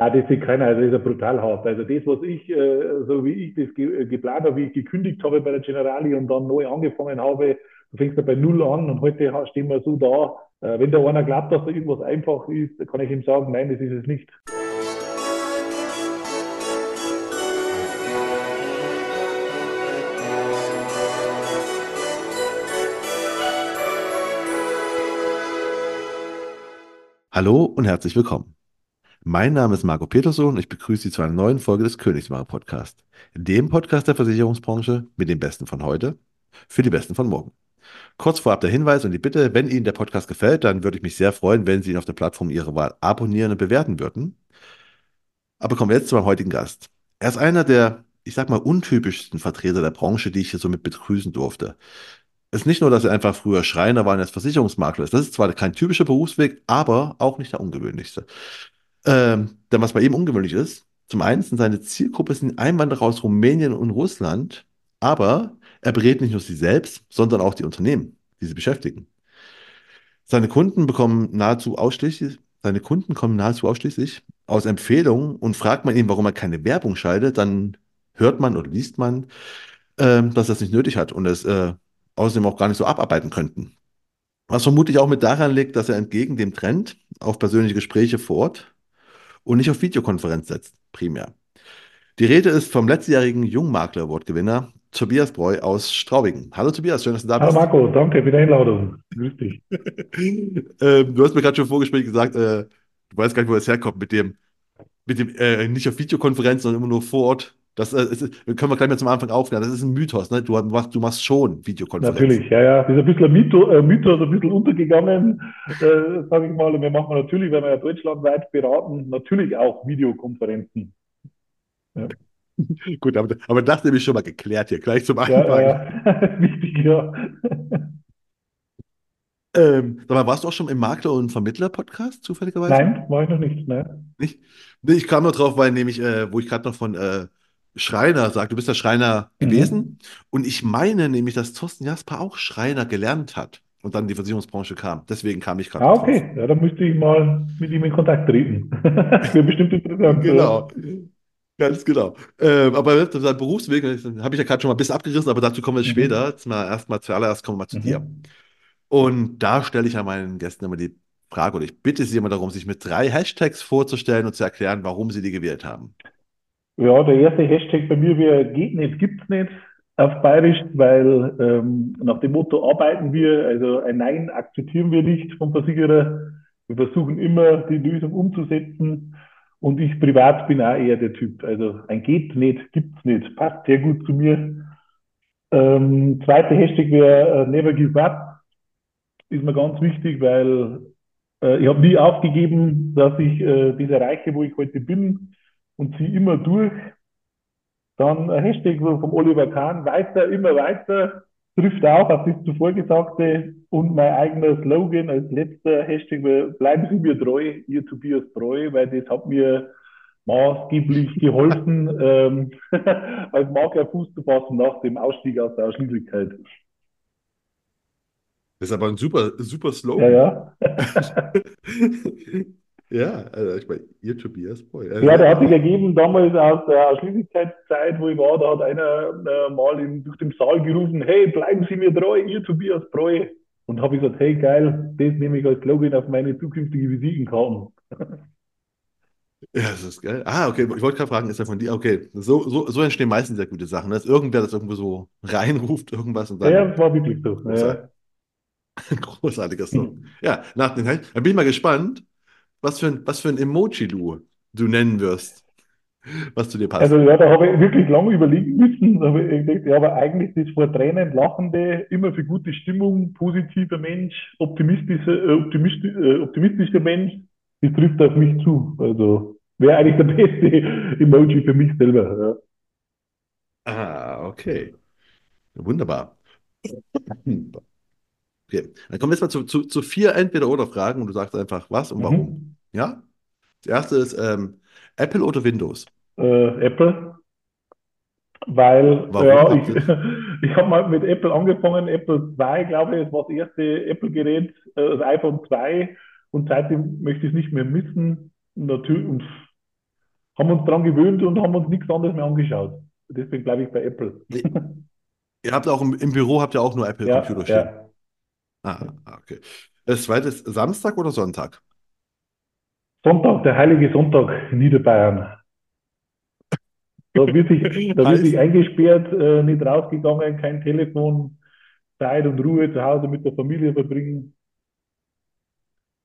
Ja, das sieht keiner, also das ist ja brutal hart. Also das, was ich, äh, so wie ich das äh, geplant habe, wie ich gekündigt habe bei der Generali und dann neu angefangen habe, du fängst ja bei Null an und heute stehen wir so da. Äh, wenn da einer glaubt, dass da irgendwas einfach ist, kann ich ihm sagen, nein, das ist es nicht. Hallo und herzlich willkommen. Mein Name ist Marco Peterson und ich begrüße Sie zu einer neuen Folge des Königsmacher Podcast, dem Podcast der Versicherungsbranche mit den Besten von heute für die Besten von morgen. Kurz vorab der Hinweis und die Bitte, wenn Ihnen der Podcast gefällt, dann würde ich mich sehr freuen, wenn Sie ihn auf der Plattform Ihrer Wahl abonnieren und bewerten würden. Aber kommen wir jetzt zu meinem heutigen Gast. Er ist einer der, ich sag mal, untypischsten Vertreter der Branche, die ich hier so mit begrüßen durfte. Es ist nicht nur, dass er einfach früher Schreiner war und jetzt Versicherungsmakler ist. Das ist zwar kein typischer Berufsweg, aber auch nicht der ungewöhnlichste. Ähm, denn was bei ihm ungewöhnlich ist, zum einen sind seine Zielgruppe sind Einwanderer aus Rumänien und Russland, aber er berät nicht nur sie selbst, sondern auch die Unternehmen, die sie beschäftigen. Seine Kunden bekommen nahezu ausschließlich, seine Kunden kommen nahezu ausschließlich aus Empfehlungen und fragt man ihn, warum er keine Werbung schaltet, dann hört man oder liest man, äh, dass er es nicht nötig hat und es äh, außerdem auch gar nicht so abarbeiten könnten. Was vermutlich auch mit daran liegt, dass er entgegen dem Trend auf persönliche Gespräche vor Ort und nicht auf Videokonferenz setzt, primär. Die Rede ist vom letztjährigen Jungmakler Award-Gewinner Tobias Breu aus Straubingen. Hallo Tobias, schön, dass du da bist. Hallo Marco, danke für die Einladung. Grüß dich. ähm, du hast mir gerade schon im Vorgespräch gesagt, äh, du weißt gar nicht, wo das herkommt mit dem, mit dem äh, nicht auf Videokonferenz, sondern immer nur vor Ort. Das äh, ist, können wir gleich mal zum Anfang aufklären. Das ist ein Mythos. Ne? Du, machst, du machst schon Videokonferenzen. Natürlich, ja, ja. Das ist ein bisschen ein Mythos, äh, Mythos ein bisschen untergegangen, äh, sage ich mal. Und wir machen natürlich, wenn wir ja deutschlandweit beraten, natürlich auch Videokonferenzen. Ja. Gut, aber, aber das nehme ich schon mal geklärt hier, gleich zum Anfang. Ja, ja. Wichtig, ja. Ähm, aber warst du auch schon im Makler- und Vermittler-Podcast zufälligerweise? Nein, war ich noch nicht. Ne? Nicht? Nee, ich kam nur drauf, weil nämlich, äh, wo ich gerade noch von äh, Schreiner sagt. Du bist ja Schreiner mhm. gewesen. Und ich meine nämlich, dass Thorsten Jasper auch Schreiner gelernt hat und dann in die Versicherungsbranche kam. Deswegen kam ich gerade. Ah, okay. Drauf. Ja, dann müsste ich mal mit ihm in Kontakt treten. wäre bestimmt interessant. genau. Ganz genau. Ähm, aber sein Berufsweg, habe ich ja gerade schon mal ein bisschen abgerissen, aber dazu kommen wir mhm. später. Jetzt mal erstmal zuallererst kommen wir mal zu mhm. dir. Und da stelle ich ja meinen Gästen immer die Frage, oder ich bitte sie immer darum, sich mit drei Hashtags vorzustellen und zu erklären, warum sie die gewählt haben. Ja, der erste Hashtag bei mir wäre geht nicht, gibt's nicht auf Bayerisch, weil ähm, nach dem Motto arbeiten wir, also ein Nein akzeptieren wir nicht vom Versicherer. Wir versuchen immer die Lösung umzusetzen. Und ich privat bin auch eher der Typ. Also ein geht nicht, gibt's nicht. Passt sehr gut zu mir. Ähm, zweiter Hashtag wäre äh, Never Give Up. Ist mir ganz wichtig, weil äh, ich habe nie aufgegeben, dass ich äh, das erreiche, wo ich heute bin und zieh immer durch. Dann ein Hashtag vom Oliver Kahn, weiter, immer weiter, trifft auch auf das zuvor Gesagte und mein eigener Slogan als letzter Hashtag, bleiben Sie mir treu, ihr Tobias Treu, weil das hat mir maßgeblich geholfen, ähm, als Makler Fuß zu fassen nach dem Ausstieg aus der Ausschließlichkeit. Das ist aber ein super, super Slogan. Ja, ja. Ja, also ich meine, ihr Tobias Boy. Also, ja, der hat sich ergeben damals aus der Schließlichkeitszeit, wo ich war, da hat einer äh, mal in, durch den Saal gerufen, hey, bleiben Sie mir treu, ihr Tobias Breu. Und habe ich gesagt, hey, geil, das nehme ich als Slogan auf meine zukünftige Visitenkarten. Ja, das ist geil. Ah, okay, ich wollte gerade fragen, ist er von dir? Okay, so, so, so entstehen meistens sehr gute Sachen, dass irgendwer das irgendwo so reinruft, irgendwas und dann. Ja, das war wirklich so. Ja. Großartiger Song. Hm. Ja, nach den, dann bin ich mal gespannt, was für ein, was für ein Emoji du, du nennen wirst, was zu dir passt. Also ja, da habe ich wirklich lange überlegen müssen. Da habe ich gedacht, ja, aber eigentlich das vor Tränen lachende, immer für gute Stimmung, positiver Mensch, optimistischer, äh, optimistisch, äh, optimistischer Mensch, das trifft auf mich zu. Also wäre eigentlich der beste Emoji für mich selber. Ja. Ah, okay. Wunderbar. Okay, dann kommen wir jetzt mal zu, zu, zu vier Entweder-Oder-Fragen und du sagst einfach was und warum. Mhm. Ja? Das erste ist ähm, Apple oder Windows? Äh, Apple. Weil warum ja, ich, ich habe mal mit Apple angefangen, Apple 2, glaube ich, das war das erste Apple-Gerät, äh, das iPhone 2 und seitdem möchte ich es nicht mehr missen. Natürlich, und haben uns dran gewöhnt und haben uns nichts anderes mehr angeschaut. Deswegen bleibe ich bei Apple. Ihr habt auch im, im Büro habt ihr auch nur Apple-Computer Ja, stehen. ja. Ah, okay. Das zweite ist Samstag oder Sonntag? Sonntag, der heilige Sonntag in Niederbayern. Da wird sich, da wird sich eingesperrt, äh, nicht rausgegangen, kein Telefon, Zeit und Ruhe zu Hause mit der Familie verbringen.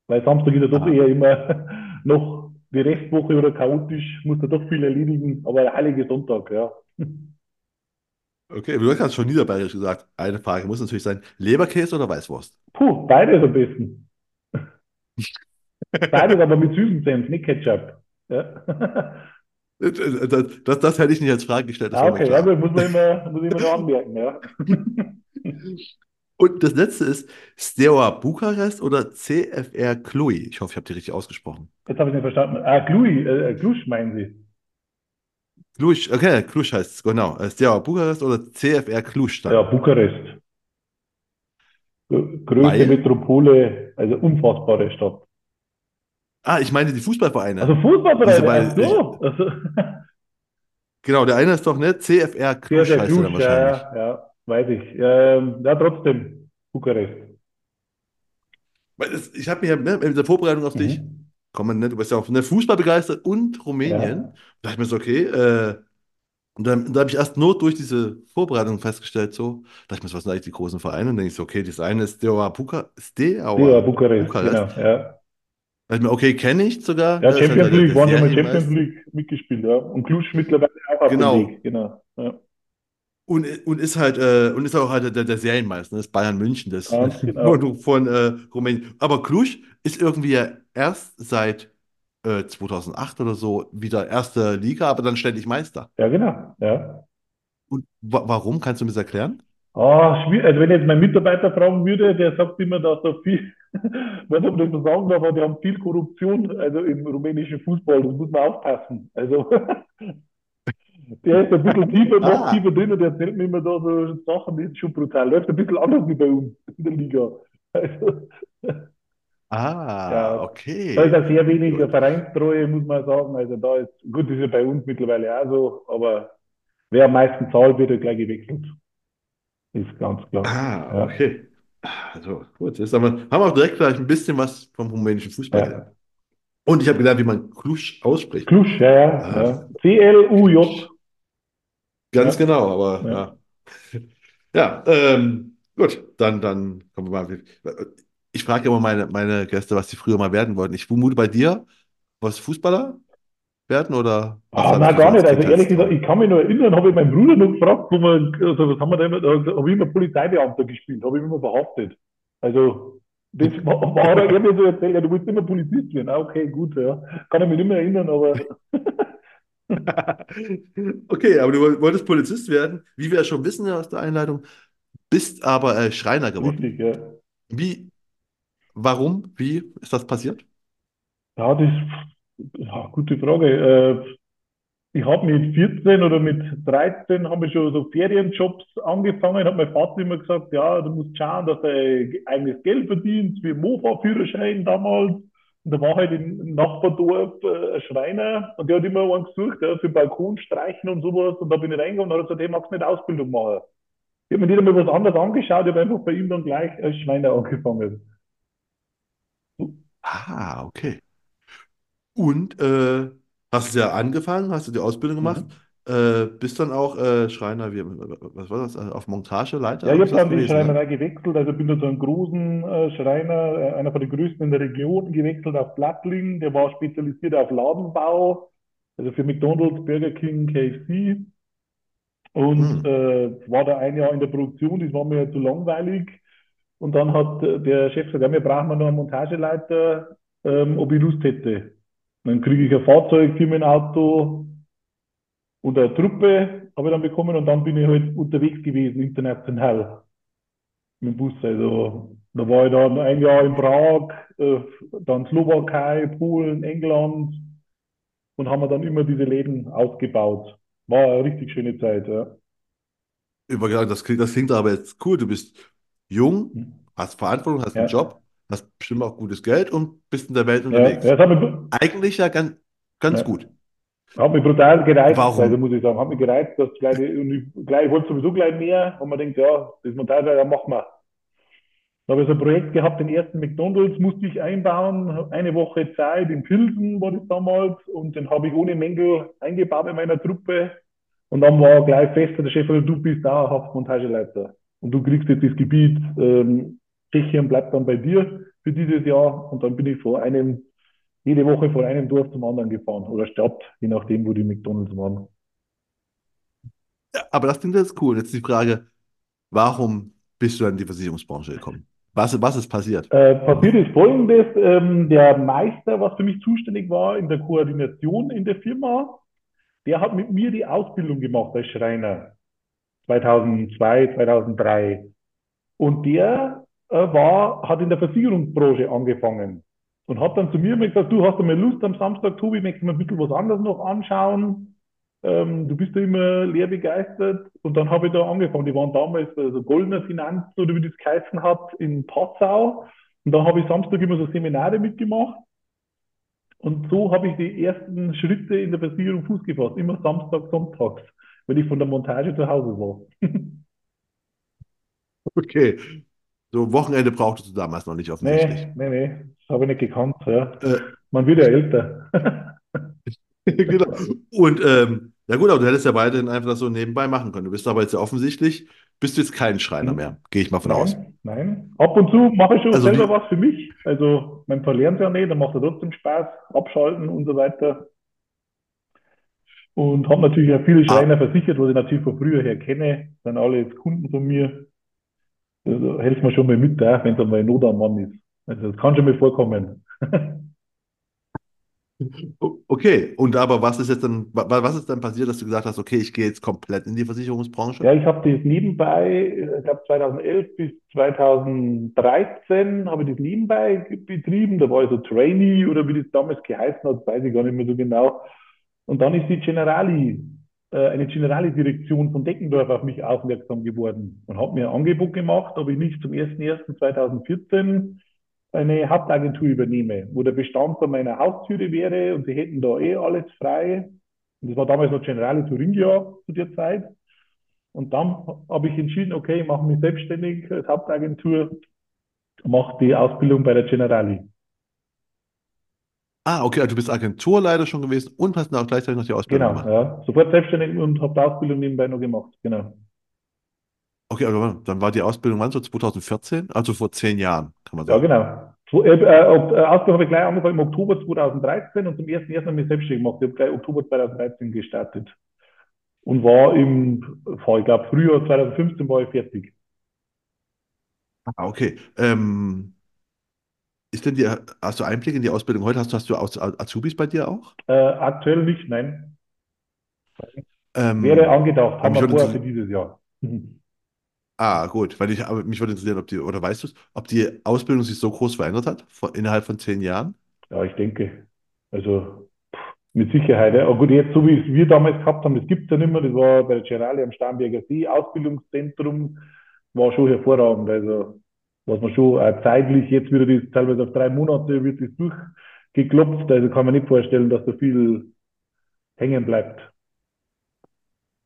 Weil Samstag ist ja doch ah, eher immer noch die Restwoche oder chaotisch, muss da doch viel erledigen, aber der heilige Sonntag, ja. Okay, du hast schon niederbayerisch gesagt. Eine Frage muss natürlich sein, Leberkäse oder Weißwurst? Puh, beides am besten. Beides aber mit süßem Senf, nicht Ketchup. Ja. Das, das, das hätte ich nicht als Frage gestellt, das Ah, okay, ja muss man immer, muss ich immer noch anmerken, ja. Und das letzte ist Steaua Bukarest oder CFR Cluj. Ich hoffe, ich habe die richtig ausgesprochen. Jetzt habe ich nicht verstanden. Ah, Glui, äh, Glusch meinen Sie. Cluj, okay, Cluj heißt es, genau. Äh, Steaua Bukarest oder CFR Cluj Ja, dann. Bukarest. Gr- Größte Weil, Metropole, also unfassbare Stadt. ah, ich meine die Also Fußballvereine. Diese, Fußballvereine, ich, so. Also, genau, der eine ist doch, ne? CFR Cluj sehr heißt er dann ja, wahrscheinlich. ja, ja, weiß ich. Ähm, ja, trotzdem, Bukarest. Ich habe mir ne, in der Vorbereitung auf dich, Mhm. komm, ne, du bist ja auch ne, Fußball begeistert und Rumänien. Ja, Da dachte ich mir so, okay, äh, und dann, da habe ich erst nur durch diese Vorbereitung festgestellt, so, da dachte ich mir, so, was sind eigentlich die großen Vereine? Und dann denke ich so, okay, das eine ist Steaua Buka, Steaua Bukarest, genau, ja. Da dachte ich mir, okay, kenne ich sogar, Ja, Champions League, waren schon mal Champions. League mitgespielt, ja. Und Cluj mittlerweile auch auf dem Genau. Weg, genau. Ja, Und, und ist halt, äh, und ist auch halt der, der Serienmeister, ne? Das ist Bayern München, das ganz genau. von, äh, Rumänien. Aber Cluj ist irgendwie ja erst seit äh, 2008 oder so wieder erste Liga, aber dann ständig Meister. Ja, genau, ja. Und wa warum? Kannst du mir das erklären? Ah, schwierig. Also wenn ich jetzt meinen Mitarbeiter fragen würde, der sagt immer, dass da viel, weiß nicht, ob ich das sagen darf, aber die haben viel Korruption, also im rumänischen Fußball, das muss man aufpassen. Also der ist ein bisschen tiefer, noch Ah, tiefer drin und erzählt mir immer da so Sachen, die sind schon brutal. Läuft ein bisschen anders wie bei uns in der Liga. Also, ah, ja, da ist okay. auch sehr wenig Gut. Vereinstreue, muss man sagen. Also da ist, gut, das ist ja bei uns mittlerweile auch so, aber wer am meisten zahlt, wird ja gleich gewechselt. Ist ganz klar. Ah, Ja, okay. Also gut, jetzt haben wir, haben wir auch direkt gleich ein bisschen was vom rumänischen Fußball gelernt. ja. Und ich habe gelernt, wie man Cluj ausspricht. Klusch, ja, ja, Ah, ja. C-L-U-J. Ganz Ja, genau, aber ja. ja. Ja, ähm, gut, dann, dann kommen wir mal. Ich frage immer meine, meine Gäste, was sie früher mal werden wollten. Ich vermute bei dir, was Fußballer werden oder Ah, nein, gar nicht. Also ehrlich gesagt, ich kann mich nur erinnern, habe ich meinen Bruder noch gefragt, wo wir, also was haben wir da immer, habe ich immer Polizeibeamter gespielt, habe ich immer behauptet. Also, das war, er mir so erzählt, ja, du willst immer Polizist werden. Ah, okay, gut, ja. Kann ich mich nicht mehr erinnern, aber Okay, aber du wolltest Polizist werden, wie wir ja schon wissen aus der Einleitung, bist aber äh, Schreiner geworden. richtig, ja. Wie, warum, wie ist das passiert? Ja, das ja, gute Frage. Äh, ich habe mit 14 oder mit 13 habe ich schon so Ferienjobs angefangen. Hat mein Vater immer gesagt, ja, du musst schauen, dass du eigenes Geld verdienst, wie Mofa-Führerschein damals. Und da war halt im Nachbardorf äh, ein Schreiner und der hat immer einen gesucht, ja, für Balkon streichen und sowas. Und da bin ich reingegangen und hat gesagt, hey, magst du nicht Ausbildung machen? Ich habe mir nicht einmal was anderes angeschaut, ich habe einfach bei ihm dann gleich als Schreiner angefangen. Ah, okay. Und äh, hast du ja angefangen, hast du die Ausbildung gemacht, Mhm. Äh, bist dann auch äh, Schreiner, wie, was war das, auf Montageleiter Ja, ich habe dann die ne? Schreinerei gewechselt, also bin da zu einem großen äh, Schreiner, äh, einer von den größten in der Region, gewechselt auf Plattling. Der war spezialisiert auf Ladenbau, also für McDonald's, Burger King, KFC. Und Hm. äh, war da ein Jahr in der Produktion, das war mir zu langweilig. Und dann hat äh, der Chef gesagt, ja, wir brauchen noch einen Montageleiter, ähm, ob ich Lust hätte. Dann kriege ich ein Fahrzeug, Firmenauto und eine Truppe habe ich dann bekommen und dann bin ich halt unterwegs gewesen, international mit dem Bus. Also da war ich dann ein Jahr in Prag, äh, dann Slowakei, Polen, England und haben wir dann immer diese Läden ausgebaut. War eine richtig schöne Zeit, ja. Übergegangen, das klingt, das klingt aber jetzt cool. Du bist jung, hast Verantwortung, hast einen Ja, Job, hast bestimmt auch gutes Geld und bist in der Welt ja, unterwegs. ja, mich, Eigentlich ja ganz, ganz ja. gut. Hat mich brutal gereizt, also Warum? muss ich sagen, hat mich gereizt, dass gleich, und ich, gleich, ich wollte sowieso gleich mehr, und man denkt, ja, das Montage, ja, machen wir. Da habe ich so ein Projekt gehabt, den ersten McDonalds musste ich einbauen, eine Woche Zeit in Pilsen war das damals und den habe ich ohne Mängel eingebaut in meiner Truppe und dann war gleich fest, der Chef, du bist dauerhaft Montageleiter und du kriegst jetzt das Gebiet, ähm, Tschechien bleibt dann bei dir für dieses Jahr und dann bin ich vor einem, jede Woche von einem Dorf zum anderen gefahren oder Stadt, je nachdem, wo die McDonalds waren. Ja, aber das klingt jetzt cool. Jetzt die Frage, warum bist du dann in die Versicherungsbranche gekommen? Was, was ist passiert? Äh, passiert ist Folgendes, ähm, der Meister, was für mich zuständig war in der Koordination in der Firma, der hat mit mir die Ausbildung gemacht als Schreiner 2002, 2003. Und der äh, war, hat in der Versicherungsbranche angefangen und hat dann zu mir gesagt, du hast du mal Lust am Samstag, Tobi, möchtest du mal ein bisschen was anderes noch anschauen? Ähm, du bist ja immer leer begeistert. Und dann habe ich da angefangen. Die waren damals also Goldener Finanz, oder wie das geheißen hat, in Passau. Und da habe ich Samstag immer so Seminare mitgemacht. Und so habe ich die ersten Schritte in der Versicherung Fuß gefasst. Immer Samstag, Sonntags, wenn ich von der Montage zu Hause war. Okay. So, Wochenende brauchtest du damals noch nicht offensichtlich. Nee, nee, nee, das habe ich nicht gekannt. Ja. Äh, Man wird ja älter. genau. Und ähm, ja gut, aber du hättest ja weiterhin einfach das so nebenbei machen können. Du bist aber jetzt ja offensichtlich, bist du jetzt kein Schreiner Hm? mehr. Gehe ich mal von aus. Nein, nein. Ab und zu mache ich schon Also selber wie, was für mich. Also man verlernt ja nicht, dann macht er trotzdem Spaß, abschalten und so weiter. Und habe natürlich auch viele ah, Schreiner versichert, was ich natürlich von früher her kenne. Sind alle jetzt Kunden von mir. Also helfen mir schon mal mit, wenn es einmal Not am Mann ist. Also das kann schon mal vorkommen. okay. Und aber was ist jetzt dann, wa- wa- was ist dann passiert, dass du gesagt hast, okay, ich gehe jetzt komplett in die Versicherungsbranche? Ja, ich habe das nebenbei, ich glaube 2011 bis 2013 habe ich das nebenbei betrieben. Da war ich so Trainee oder wie das damals geheißen hat, weiß ich gar nicht mehr so genau. Und dann ist die Generali, eine Generali-Direktion von Deckendorf auf mich aufmerksam geworden und hat mir ein Angebot gemacht, ob ich nicht zum 01.01.2014 eine Hauptagentur übernehme, wo der Bestand von meiner Haustüre wäre und sie hätten da eh alles frei. Und das war damals noch Generali Thuringia zu der Zeit. Und dann habe ich entschieden, okay, ich mache mich selbstständig als Hauptagentur, mache die Ausbildung bei der Generali. Ah, okay, also du bist Agenturleiter schon gewesen und hast dann auch gleichzeitig noch die Ausbildung Genau, gemacht. ja. Sofort selbstständig und habe die Ausbildung nebenbei noch gemacht. Genau. Okay, aber dann war die Ausbildung wann so 2014? Also vor zehn Jahren, kann man Ja, sagen. genau. So, äh, äh, äh, Ausbildung habe ich gleich angefangen im Oktober 2013 und zum ersten ersten habe ich selbstständig gemacht. Ich habe gleich Oktober 2013 gestartet und war im, ich glaube, Frühjahr 2015 war ich fertig. Ah, okay. Ähm, ist denn die, hast du Einblick in die Ausbildung heute? Hast du, hast du Azubis bei dir auch? Äh, aktuell nicht, nein. Wäre Ähm, angedacht, weil haben wir vorher für dieses Jahr. Ah, gut, weil ich, aber mich würde interessieren, ob die, oder weißt du es, ob die Ausbildung sich so groß verändert hat, vor, innerhalb von zehn Jahren? Ja, ich denke. Also mit Sicherheit. Ja. Aber gut, jetzt so wie es wir damals gehabt haben, das gibt es ja nicht mehr. Das war bei der Generali am Starnberger See, Ausbildungszentrum, war schon hervorragend. Also was man schon auch zeitlich, jetzt wieder das teilweise auf drei Monate wird das durchgeklopft. Also kann man nicht vorstellen, dass da viel hängen bleibt.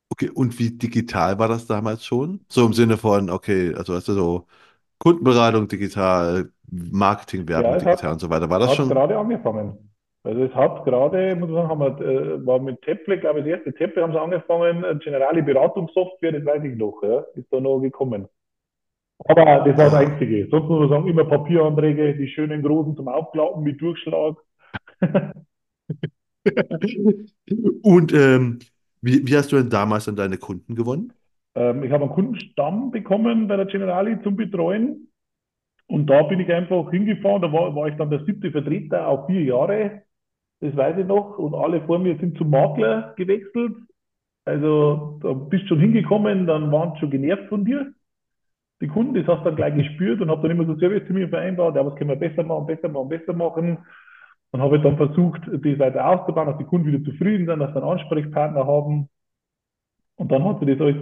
Okay, und wie digital war das damals schon? So im Sinne von, okay, also hast du so Kundenberatung digital, Marketing, Ja, Werbung hat, digital und so weiter. War das hat schon? gerade angefangen. Also es hat gerade, muss ich sagen, haben wir, äh, war mit Teple, glaube ich, das erste Teple haben sie angefangen, äh, Generali Beratungssoftware, das weiß ich noch, ja, ist da noch gekommen. Aber das war das Einzige. Sonst muss man sagen, immer Papieranträge, die schönen großen zum Aufklappen mit Durchschlag. Und ähm, wie, wie hast du denn damals dann deine Kunden gewonnen? Ähm, ich habe einen Kundenstamm bekommen bei der Generali zum Betreuen. Und da bin ich einfach hingefahren. Da war, war ich dann der siebte Vertreter auf vier Jahre. Das weiß ich noch. Und alle vor mir sind zum Makler gewechselt. Also da bist du schon hingekommen, dann waren sie schon genervt von dir. Die Kunden, das hast du dann gleich gespürt und habe dann immer so Servicetermine vereinbart. Ja, was können wir besser machen, besser machen, besser machen. Und habe dann versucht, das weiter auszubauen, dass die Kunden wieder zufrieden sind, dass sie einen Ansprechpartner haben. Und dann hat sich das alles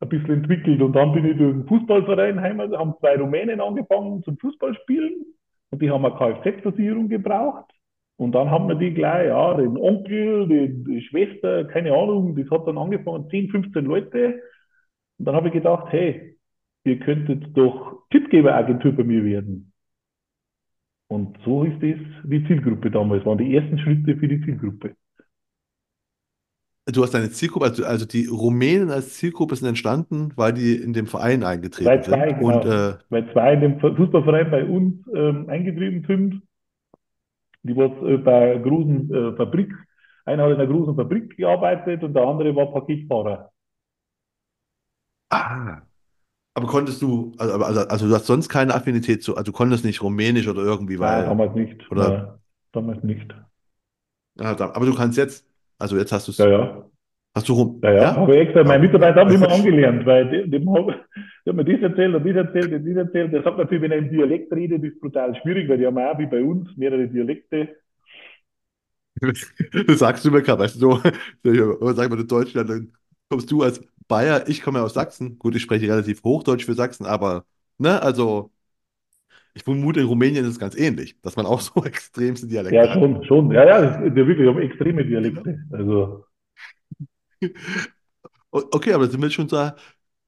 ein bisschen entwickelt. Und dann bin ich durch den Fußballverein heim, also haben zwei Rumänen angefangen zum Fußballspielen. Und die haben eine Kfz-Versicherung gebraucht. Und dann haben wir die gleich, ja, den Onkel, die, die Schwester, keine Ahnung, das hat dann angefangen, 10, 15 Leute. Und dann habe ich gedacht, hey, ihr könntet doch Tippgeberagentur bei mir werden. Und so ist das die Zielgruppe damals, waren die ersten Schritte für die Zielgruppe. Du hast deine Zielgruppe, also, also die Rumänen als Zielgruppe sind entstanden, weil die in dem Verein eingetreten Weil zwei, sind. Und genau, äh, weil zwei in dem Fußballverein bei uns ähm, eingetreten sind. Die was äh, bei einer großen äh, Fabrik, einer hat in einer großen Fabrik gearbeitet und der andere war Paketfahrer. ah, aber konntest du, also, also, also du hast sonst keine Affinität zu, also du konntest nicht Rumänisch oder irgendwie, Nein, weil, damals nicht. oder, Nein, damals nicht. ja, aber du kannst jetzt, also jetzt hast du Ja, es, ja. hast du rum, Ja, ja, ja? habe ich extra, Ja, meine. Mitarbeiter haben immer angelernt, weil die, die, haben, die haben mir das erzählt und das erzählt und das erzählt. Der sagt natürlich, wenn er im Dialekt redet, ist brutal schwierig, weil die haben auch wie bei uns mehrere Dialekte. Das sagst du mir gerade, weißt du, so, sag mal, in Deutschland, dann kommst du als Bayer, ich komme ja aus Sachsen. Gut, ich spreche relativ Hochdeutsch für Sachsen, aber, ne, also, ich vermute, in Rumänien ist es ganz ähnlich, dass man auch so extremste Dialekte Ja, hat. schon, schon. Ja, ja, das, die wirklich haben extreme Dialekte. Also, Okay, aber sind wir schon da,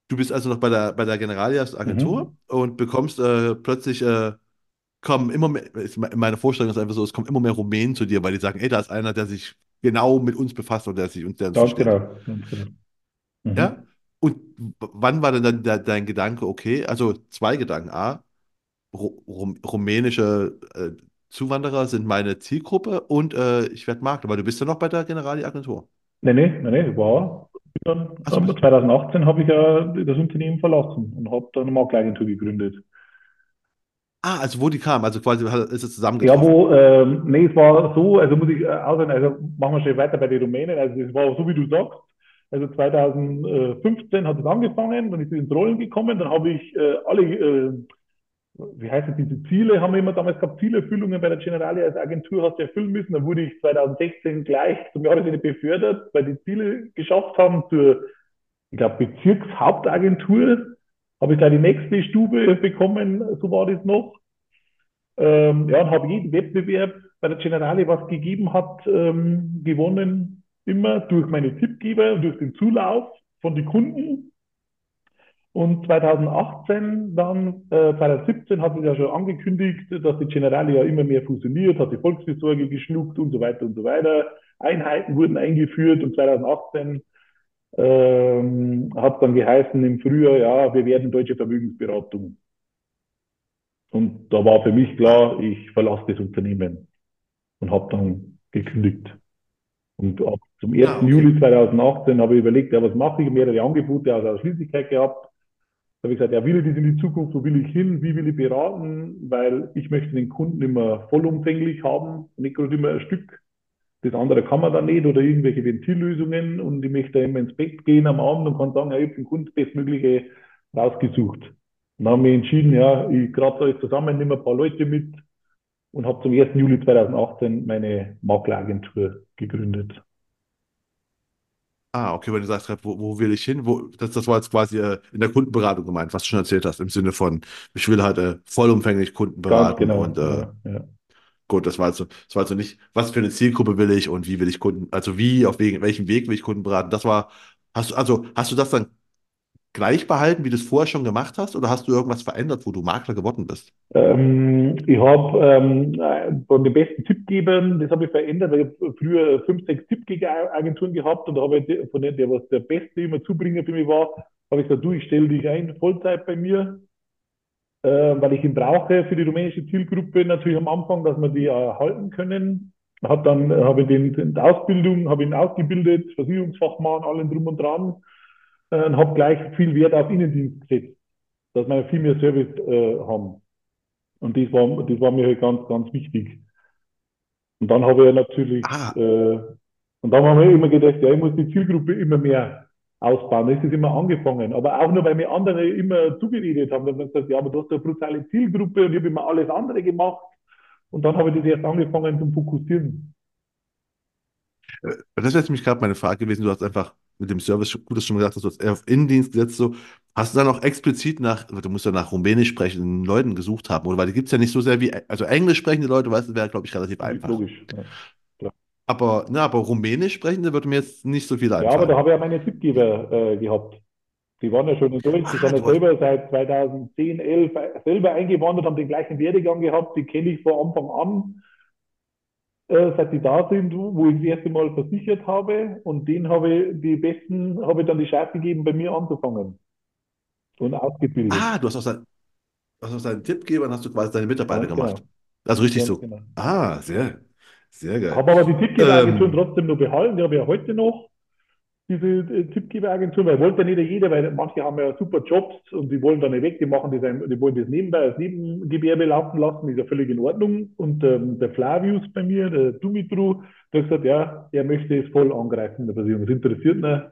du bist also noch bei der, bei der Generalias-Agentur mhm. und bekommst äh, plötzlich, äh, kommen immer mehr, meine Vorstellung ist einfach so, es kommen immer mehr Rumänen zu dir, weil die sagen, ey, da ist einer, der sich genau mit uns befasst und der sich uns, der uns Ganz genau, genau. Ja? Mhm. Und wann war denn dann dein Gedanke, okay, also zwei Gedanken. A, Ru Rum rumänische äh, Zuwanderer sind meine Zielgruppe und äh, ich werde Makler, weil du bist ja noch bei der Generali-Agentur. Nee, nee, nee, nee, war. Dann, bist 2018 habe ich ja das Unternehmen verlassen und habe dann eine Makleragentur gegründet. Ah, also wo die kam, also quasi ist es Ja, zusammengetroffen. wo, ähm, nee, es war so, also muss ich äh, aussagen, also machen wir schnell weiter bei den Rumänen, also es war so, wie du sagst, also 2015 hat es angefangen, dann ist es ins Rollen gekommen, dann habe ich äh, alle, äh, wie heißt es, diese Ziele, haben wir immer damals gehabt, Zielerfüllungen bei der Generali als Agentur hast du erfüllen müssen, dann wurde ich 2016 gleich zum Jahresende befördert, weil die Ziele geschafft haben zur, ich glaube, Bezirkshauptagentur, habe ich gleich die nächste Stufe bekommen, so war das noch. Ähm, ja, und habe jeden Wettbewerb bei der Generali, was gegeben hat, ähm, gewonnen. Immer durch meine Tippgeber durch den Zulauf von den Kunden. Und 2018, dann, äh, 2017 hat es ja schon angekündigt, dass die Generali ja immer mehr fusioniert, hat die Volksfürsorge geschluckt und so weiter und so weiter. Einheiten wurden eingeführt und 2018 ähm, hat dann geheißen im Frühjahr, ja, wir werden deutsche Vermögensberatung. Und da war für mich klar, ich verlasse das Unternehmen und habe dann gekündigt. Und ab zum 1. ah, okay. Juli 2018 habe ich überlegt, ja, was mache ich? Mehrere Angebote aus Ausschließlichkeit gehabt. Da habe ich gesagt, ja, will ich das in die Zukunft, wo will ich hin, wie will ich beraten? Weil ich möchte den Kunden immer vollumfänglich haben, nicht gerade immer ein Stück. Das andere kann man dann nicht oder irgendwelche Ventillösungen und ich möchte immer ins Bett gehen am Abend und kann sagen, ja, ich habe den Kunden das Bestmögliche rausgesucht. Und dann habe ich mich entschieden, ja, ich grab alles zusammen, nehme ein paar Leute mit und habe zum 1. Juli 2018 meine Makleragentur gegründet. Ah, okay, wenn du sagst wo, wo will ich hin? Wo, das, das war jetzt quasi äh, in der Kundenberatung gemeint, was du schon erzählt hast, im Sinne von, ich will halt äh, vollumfänglich Kunden beraten und genau, äh, ja, ja. gut, das war also, das war also nicht, was für eine Zielgruppe will ich und wie will ich Kunden, also wie, auf wegen, welchem Weg will ich Kunden beraten? Das war, hast du, also hast du das dann gleich behalten, wie du es vorher schon gemacht hast, oder hast du irgendwas verändert, wo du Makler geworden bist? Ähm, ich habe ähm, von den besten Tippgebern, das habe ich verändert, weil ich hab früher fünf, sechs Tippgeberagenturen gehabt und da habe ich von der was der Beste immer Zubringer für mich war, habe ich gesagt, du, ich stelle dich ein, Vollzeit bei mir, äh, weil ich ihn brauche für die rumänische Zielgruppe natürlich am Anfang, dass wir die erhalten können. Hab dann habe ich den, den Ausbildung, habe ihn ausgebildet, Versicherungsfachmann, allen drum und dran, äh, und habe gleich viel Wert auf Innendienst gesetzt, dass wir viel mehr Service äh, haben. Und das war, das war mir halt ganz, ganz wichtig. Und dann habe ich natürlich, Ah, äh, und dann haben wir immer gedacht, ja, ich muss die Zielgruppe immer mehr ausbauen. Da ist es immer angefangen. Aber auch nur, weil mir andere immer zugeredet haben. Dann haben gesagt, ja, aber du hast eine brutale Zielgruppe und ich habe immer alles andere gemacht. Und dann habe ich das erst angefangen zum Fokussieren. äh, das wäre jetzt nämlich gerade meine Frage gewesen. Du hast einfach mit dem Service, gut, dass du schon gesagt hast, du hast eher auf Innendienst gesetzt, so. Hast du dann auch explizit nach, du musst ja nach Rumänisch sprechenden Leuten gesucht haben, oder? Weil die gibt es ja nicht so sehr wie, also Englisch sprechende Leute, weißt du, wäre, glaube ich, relativ einfach. Logisch. Ja. Aber, na, aber Rumänisch sprechende würde mir jetzt nicht so viel ja, aber da einfallen. habe ich ja meine Tippgeber äh, gehabt. Die waren ja schon in Deutsch, die sind ja selber seit 2010, 11 selber eingewandert, haben den gleichen Werdegang gehabt, die kenne ich von Anfang an, äh, seit die da sind, wo ich das erste Mal versichert habe und denen habe ich die besten, habe ich dann die Chance gegeben, bei mir anzufangen und ausgebildet. ah, du hast aus, dein, hast aus deinen Tippgebern hast du quasi deine Mitarbeiter Ganz gemacht. genau, Also richtig ganz so. genau. Ah, sehr, sehr geil. Habe aber die Tippgeberagenturen Ähm, trotzdem noch behalten, die habe ich ja heute noch. Diese äh, Tippgeberagentur, weil wollte ja nicht jeder, weil manche haben ja super Jobs und die wollen da nicht weg, die machen das, die wollen das nebenbei als Nebengewerbe laufen lassen, ist ja völlig in Ordnung. Und ähm, der Flavius bei mir, der Dumitru, der hat gesagt, ja, er möchte es voll angreifen der Versicherung. Das interessiert ihn.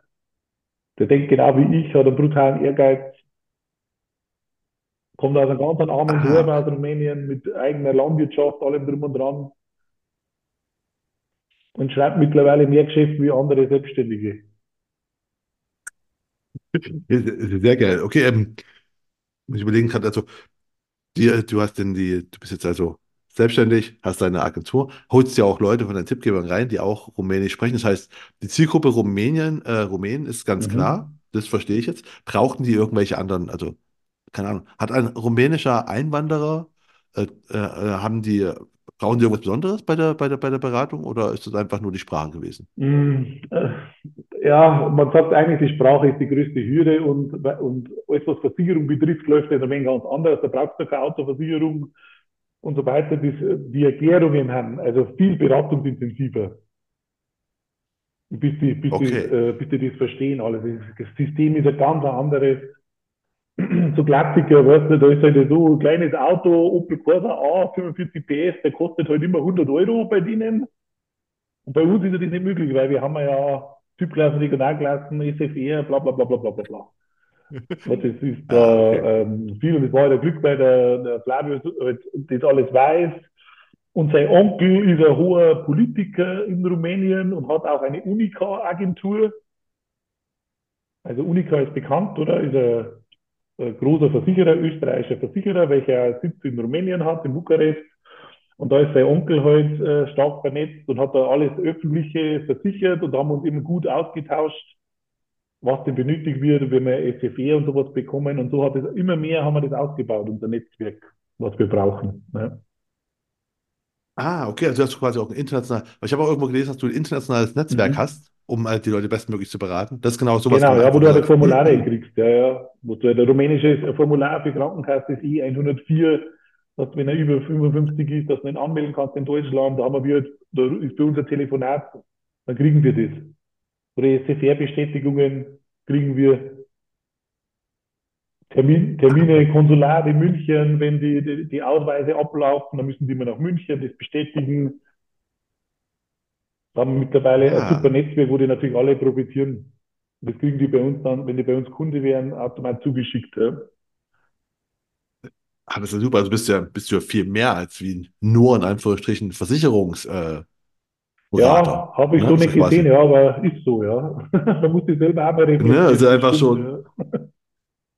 Der denkt genau wie ich, hat einen brutalen Ehrgeiz, kommt aus einem ganz armen Dorf aus Rumänien mit eigener Landwirtschaft, allem drum und dran und schreibt mittlerweile mehr Geschäft wie andere Selbstständige. Sehr geil. Okay, ähm, ich überlegen gerade, also, die, du hast denn die, du bist jetzt also selbstständig, hast deine Agentur, holst ja auch Leute von deinen Tippgebern rein, die auch Rumänisch sprechen. Das heißt, die Zielgruppe Rumänien, äh, Rumänen ist ganz klar, Mhm. das verstehe ich jetzt. Brauchten die irgendwelche anderen, also, keine Ahnung, hat ein rumänischer Einwanderer, äh, äh, äh, haben die, brauchen die irgendwas Besonderes bei der, bei der, bei der Beratung oder ist das einfach nur die Sprache gewesen? Mm, äh, Ja, man sagt eigentlich, die Sprache ist die größte Hürde und, und alles, was Versicherung betrifft, läuft das ein wenig ganz anders. Da brauchst du keine Autoversicherung und so weiter. Die, die Erklärungen haben also viel beratungsintensiver, bis die, bis die, Okay. äh, bis die das verstehen alles. Das System ist ein ganz anderes. So Klassiker, weißt du, da ist halt so ein kleines Auto, Opel Corsa A, 45 PS, der kostet halt immer 100 Euro bei denen. Und bei uns ist das nicht möglich, weil wir haben ja Typklassen, Regionalklassen, SFR, bla bla bla bla bla bla das ist da okay. ähm, viel und es war der Glück, weil der, der Flavius halt das alles weiß. Und sein Onkel ist ein hoher Politiker in Rumänien und hat auch eine Unica-Agentur. Also Unica ist bekannt, oder? Ist ein großer Versicherer, österreichischer Versicherer, welcher Sitz in Rumänien hat, in Bukarest. Und da ist sein Onkel halt äh, stark vernetzt und hat da alles Öffentliche versichert und haben uns immer gut ausgetauscht, was denn benötigt wird, wenn wir SFE und sowas bekommen. Und so hat es immer mehr haben wir das ausgebaut, unser Netzwerk, was wir brauchen. Ne? Ah, okay, also hast du quasi auch ein international, weil ich habe auch irgendwo gelesen, dass du ein internationales Netzwerk Mhm. hast, um halt die Leute bestmöglich zu beraten. Das ist genau sowas Genau, ja, wo du halt Formulare kriegst, ja, ja. Wo du, der rumänische Formular für Krankenkasse ist E104, dass wenn er über 55 ist, dass du ihn anmelden kannst in Deutschland, da haben wir, da ist für unser Telefonat, dann kriegen wir das. Oder SFR-Bestätigungen kriegen wir Termin, Termine, Konsulat in München, wenn die, die, die Ausweise ablaufen, dann müssen die immer nach München das bestätigen. Da haben wir mittlerweile ein super ah, Netzwerk, wo die natürlich alle profitieren. Das kriegen die bei uns dann, wenn die bei uns Kunde wären, automatisch zugeschickt. Ja, ah, das ist ja super, also bist du ja, bist du ja viel mehr als wie nur in Anführungsstrichen Versicherungsberater, äh, ja habe ich ne? so ja nicht gesehen, quasi, ja, aber ist so, ja. Man muss sich selber auch mal ne, also einfach schon, ja.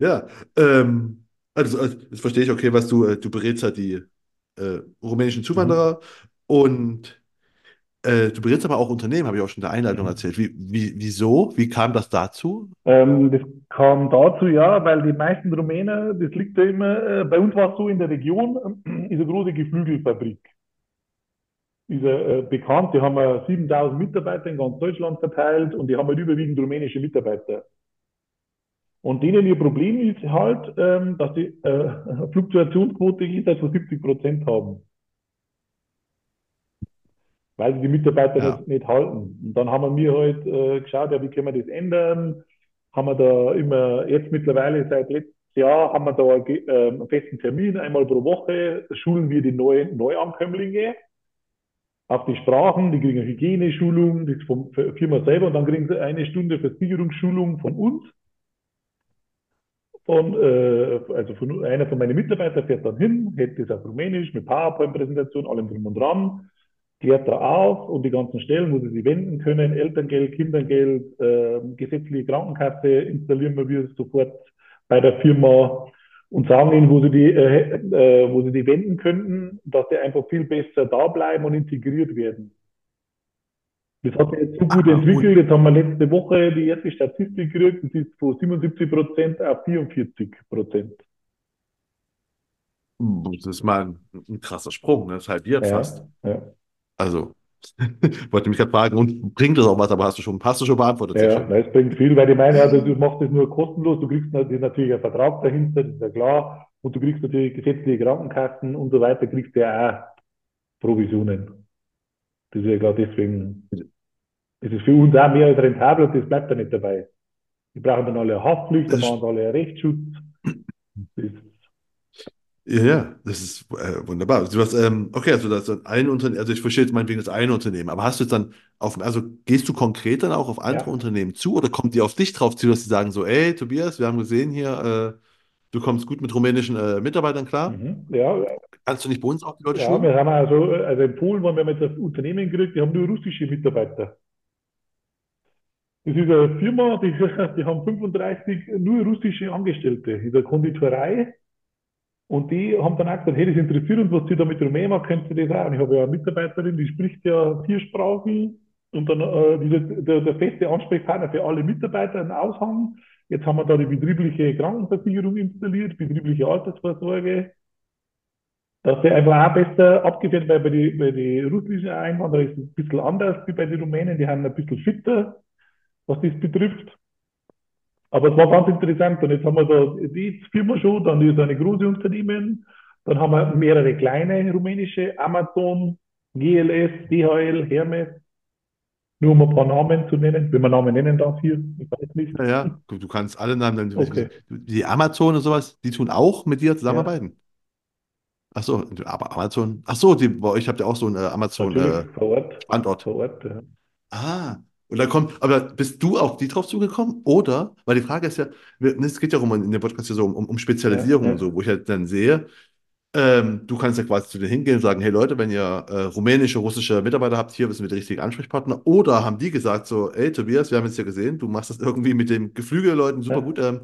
Ja, ähm, also, also jetzt verstehe ich, okay, was du, äh, du berätst halt die äh, rumänischen Mhm. Zuwanderer und äh, du berätst aber auch Unternehmen, habe ich auch schon in der Einleitung Mhm. erzählt. Wie, wie, wieso? Wie kam das dazu? Ähm, das kam dazu, ja, weil die meisten Rumänen, das liegt ja immer, äh, bei uns war es so in der Region, äh, ist eine große Geflügelfabrik. Ist ja, äh, bekannt, die haben ja 7000 Mitarbeiter in ganz Deutschland verteilt und die haben halt überwiegend rumänische Mitarbeiter. Und denen ihr Problem ist halt, ähm, dass sie äh, Fluktuationsquote jenseits von 70 Prozent haben, weil sie die Mitarbeiter Ja. nicht, nicht halten. Und dann haben wir halt äh, geschaut, ja, wie können wir das ändern? Haben wir da immer, jetzt mittlerweile seit letztes Jahr, haben wir da äh, einen festen Termin, einmal pro Woche schulen wir die neuen Neuankömmlinge auf die Sprachen, die kriegen eine Hygieneschulung, das vom Firma selber und dann kriegen sie eine Stunde Versicherungsschulung von uns von, äh, also von einer von meinen Mitarbeitern fährt dann hin, hält das auf Rumänisch mit PowerPoint-Präsentation, allem drum und dran. klärt da auf und die ganzen Stellen, wo sie sich wenden können, Elterngeld, Kindergeld, äh, gesetzliche Krankenkasse installieren wir sofort bei der Firma und sagen ihnen, wo sie die, äh, äh, wo sie die wenden könnten, dass sie einfach viel besser da bleiben und integriert werden. Das hat sich jetzt so gut Ah, entwickelt. und Jetzt haben wir letzte Woche die erste Statistik gekriegt. Das ist von 77 Prozent auf 44 Prozent. das ist mal ein, ein krasser Sprung, ne? Das halbiert fast. Ja, ja. Also, wollte mich gerade fragen, und bringt das auch was, aber hast du schon, hast du schon beantwortet, Ja, schön. das bringt viel, weil ich meine, also du machst das nur kostenlos, du kriegst nat- natürlich einen Vertrag dahinter, das ist ja klar, und du kriegst natürlich gesetzliche Krankenkassen und so weiter, kriegst du ja auch Provisionen. Das ist ja klar, deswegen ist es für uns auch mehr als rentabel und das bleibt da nicht dabei. Die brauchen dann alle Haftpflicht, dann machen alle einen Rechtsschutz. Ja, ja, das ist äh, wunderbar. Du hast, ähm, okay, also das ein Unternehmen, also ich verstehe jetzt meinetwegen das eine Unternehmen, aber hast du jetzt dann auf, also gehst du konkret dann auch auf andere ja, Unternehmen zu oder kommt die auf dich drauf zu, dass sie sagen so, ey, Tobias, wir haben gesehen hier, äh, du kommst gut mit rumänischen äh, Mitarbeitern klar, mhm, ja, kannst du nicht bei uns auch die Leute ja, wir schulen? haben also, also in Polen waren wir jetzt ein Unternehmen gekriegt, die haben nur russische Mitarbeiter. Das ist eine Firma, die, die haben 35 nur russische Angestellte in der Konditorei. Und die haben dann auch gesagt, hey, das interessiert uns, was Sie da mit Rumänen machen, könnt ihr das auch? Und ich habe ja eine Mitarbeiterin, die spricht ja vier Sprachen. Und dann äh, dieser, der, der feste Ansprechpartner für alle Mitarbeiter, ein Aushang. Jetzt haben wir da die betriebliche Krankenversicherung installiert, betriebliche Altersvorsorge. Das wäre einfach auch besser abgeführt, weil bei den bei die russischen Einwanderern ist es ein bisschen anders wie bei den Rumänen. Die haben ein bisschen fitter, was das betrifft. Aber es war ganz interessant. Und jetzt haben wir da die Firma schon, dann ist eine große Unternehmen, dann haben wir mehrere kleine rumänische, Amazon, GLS, DHL, Hermes, nur um ein paar Namen zu nennen, wenn man Namen nennen darf hier, ich weiß nicht. Ja, ja, du, du kannst alle Namen nennen. Okay, Die Amazon und sowas, die tun auch mit dir ja, zusammenarbeiten. Ach so, aber Amazon, ach so, die, bei euch habt ihr auch so einen äh, Amazon äh, Standort. Ort, ja. Ah, und dann kommt, aber bist du auf die drauf zugekommen? Oder, weil die Frage ist ja, ne, es geht ja um in dem Podcast ja so um, um Ja, Spezialisierung und ja, so, wo ich halt dann sehe, ähm, du kannst ja quasi zu denen hingehen und sagen, hey Leute, wenn ihr äh, rumänische, russische Mitarbeiter habt, hier wissen wir die richtigen Ansprechpartner. Oder haben die gesagt so, ey Tobias, wir haben jetzt ja gesehen, du machst das irgendwie mit dem Geflügelleuten super ja. gut, ähm,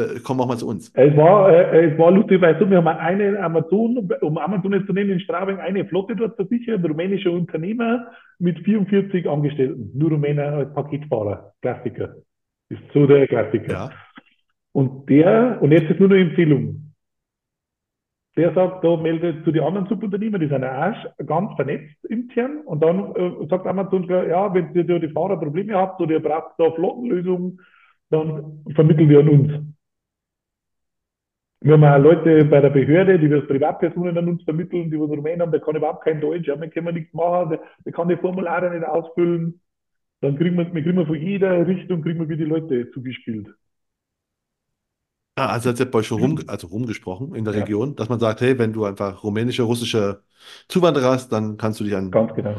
äh, komm auch mal zu uns. Es war, äh, es war lustig, weil so, wir haben eine Amazon, um Amazon jetzt zu nennen, in Straubing, eine Flotte dort versichert, ein rumänischer Unternehmer mit 44 Angestellten, nur Rumäner als Paketfahrer, Klassiker. Ist so der Klassiker. Ja, Und der, und jetzt ist nur eine Empfehlung. Der sagt, da meldet zu den anderen Subunternehmern, die sind ja auch ganz vernetzt intern. Und dann äh, sagt Amazon, ja, wenn ihr die Fahrer Probleme habt oder ihr braucht da Flottenlösungen, dann vermitteln wir an uns. Wir haben auch Leute bei der Behörde, die wir als Privatpersonen an uns vermitteln, die was Rumänen haben, der kann überhaupt kein Deutsch, ja, mit wir nichts machen, der, der kann die Formulare nicht ausfüllen. Dann kriegen wir, wir kriegen von jeder Richtung, kriegen wir wie die Leute zugespielt. ah, also hat bei euch schon rum, also rumgesprochen in der Ja, Region, dass man sagt, hey, wenn du einfach rumänische, russische Zuwanderer hast, dann kannst du dich an genau.